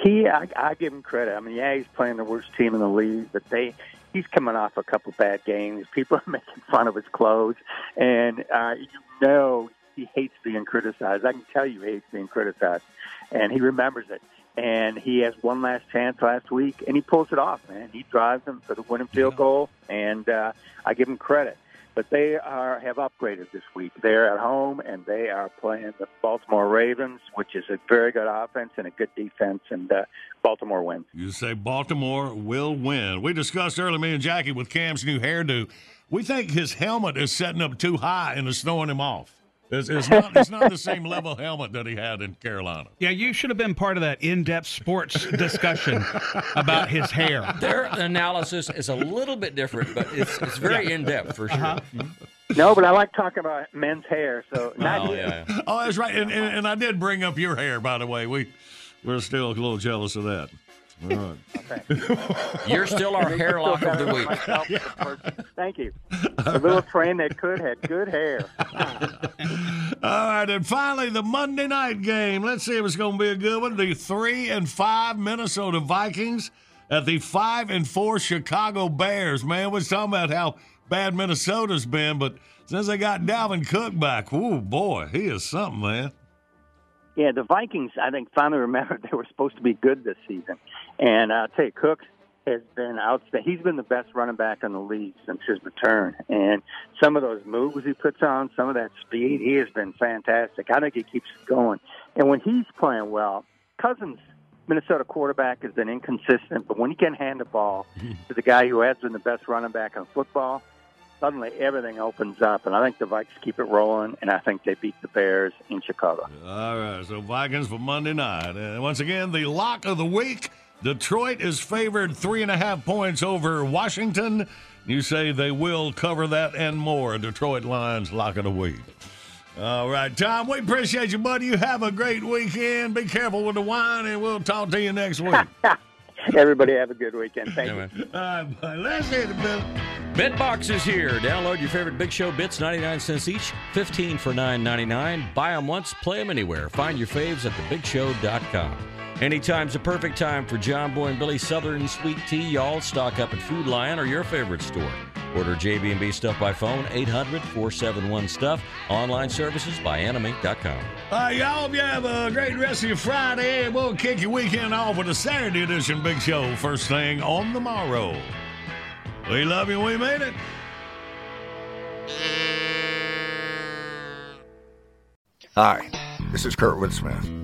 S31: He, I, I give him credit. I mean, yeah, he's playing the worst team in the league, but they, he's coming off a couple bad games. People are making fun of his clothes, and uh, you know he hates being criticized. I can tell you he hates being criticized, and he remembers it. And he has one last chance last week, and he pulls it off. Man, he drives them for the winning field goal, and uh, I give him credit. But they are have upgraded this week. They're at home, and they are playing the Baltimore Ravens, which is a very good offense and a good defense, and uh, Baltimore wins.
S2: You say Baltimore will win. We discussed earlier, me and Jackie, with Cam's new hairdo. We think his helmet is setting up too high and is throwing him off. It's, it's, not, it's not the same level helmet that he had in Carolina.
S7: Yeah, you should have been part of that in-depth sports discussion about his hair.
S5: Their analysis is a little bit different, but it's, it's very in depth for sure.
S7: Uh-huh.
S31: No, but I like talking about men's hair, so not
S5: Oh,
S31: you.
S5: yeah.
S2: Oh, that's right. And, and, and I did bring up your hair, by the way. We, we're still a little jealous of that. All right.
S5: You're still our hairlock of the week.
S31: Myself as a person. Thank you. The little train that could had good hair.
S2: All right, and finally the Monday night game. Let's see if it's going to be a good one. The three and five Minnesota Vikings at the five and four Chicago Bears. Man, we're talking about how bad Minnesota's been, but since they got Dalvin Cook back, oh boy, he is something, man.
S31: Yeah, the Vikings, I think, finally remembered they were supposed to be good this season. And I'll tell you, Cook has been outstanding. He's been the best running back in the league since his return. And some of those moves he puts on, some of that speed, he has been fantastic. I think he keeps it going. And when he's playing well, Cousins, Minnesota quarterback, has been inconsistent, but when he can hand the ball to the guy who has been the best running back in football, suddenly everything opens up. And I think the Vikings keep it rolling, and I think they beat the Bears in Chicago.
S2: All right, so Vikings for Monday night. And once again, the lock of the week. Detroit is favored three and a half points over Washington. You say they will cover that and more. Detroit Lions lock of the week. All right, Tom, we appreciate you, buddy. You have a great weekend. Be careful with the wine, and we'll talk to you next week.
S31: Everybody have a good weekend. Thank
S5: Yeah,
S31: you.
S5: man.
S2: Uh, let's hit it, Bill.
S5: Bitbox is here. Download your favorite Big Show bits, 99 cents each, 15 for 9.99. Buy them once, play them anywhere. Find your faves at thebigshow.com. Anytime's a perfect time for John Boy and Billy Southern Sweet Tea. Y'all stock up at Food Lion or your favorite store. Order JB&B stuff by phone, 800-471-STUFF. Online services by animate.com.
S2: All right, y'all, hope you have a great rest of your Friday. We'll kick your weekend off with a Saturday edition Big Show first thing on the morrow. We love you. We made it.
S38: Hi, this is Kurtwood Smith.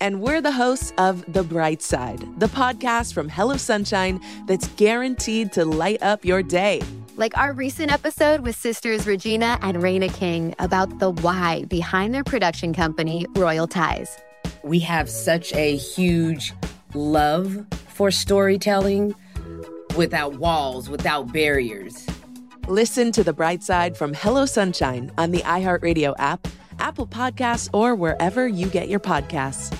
S39: And we're the hosts of The Bright Side, the podcast from Hello Sunshine that's guaranteed to light up your day.
S40: Like our recent episode with sisters Regina and Reina King about the why behind their production company, Royal Ties.
S41: We have such a huge love for storytelling without walls, without barriers.
S39: Listen to The Bright Side from Hello Sunshine on the iHeartRadio app, Apple Podcasts, or wherever you get your podcasts.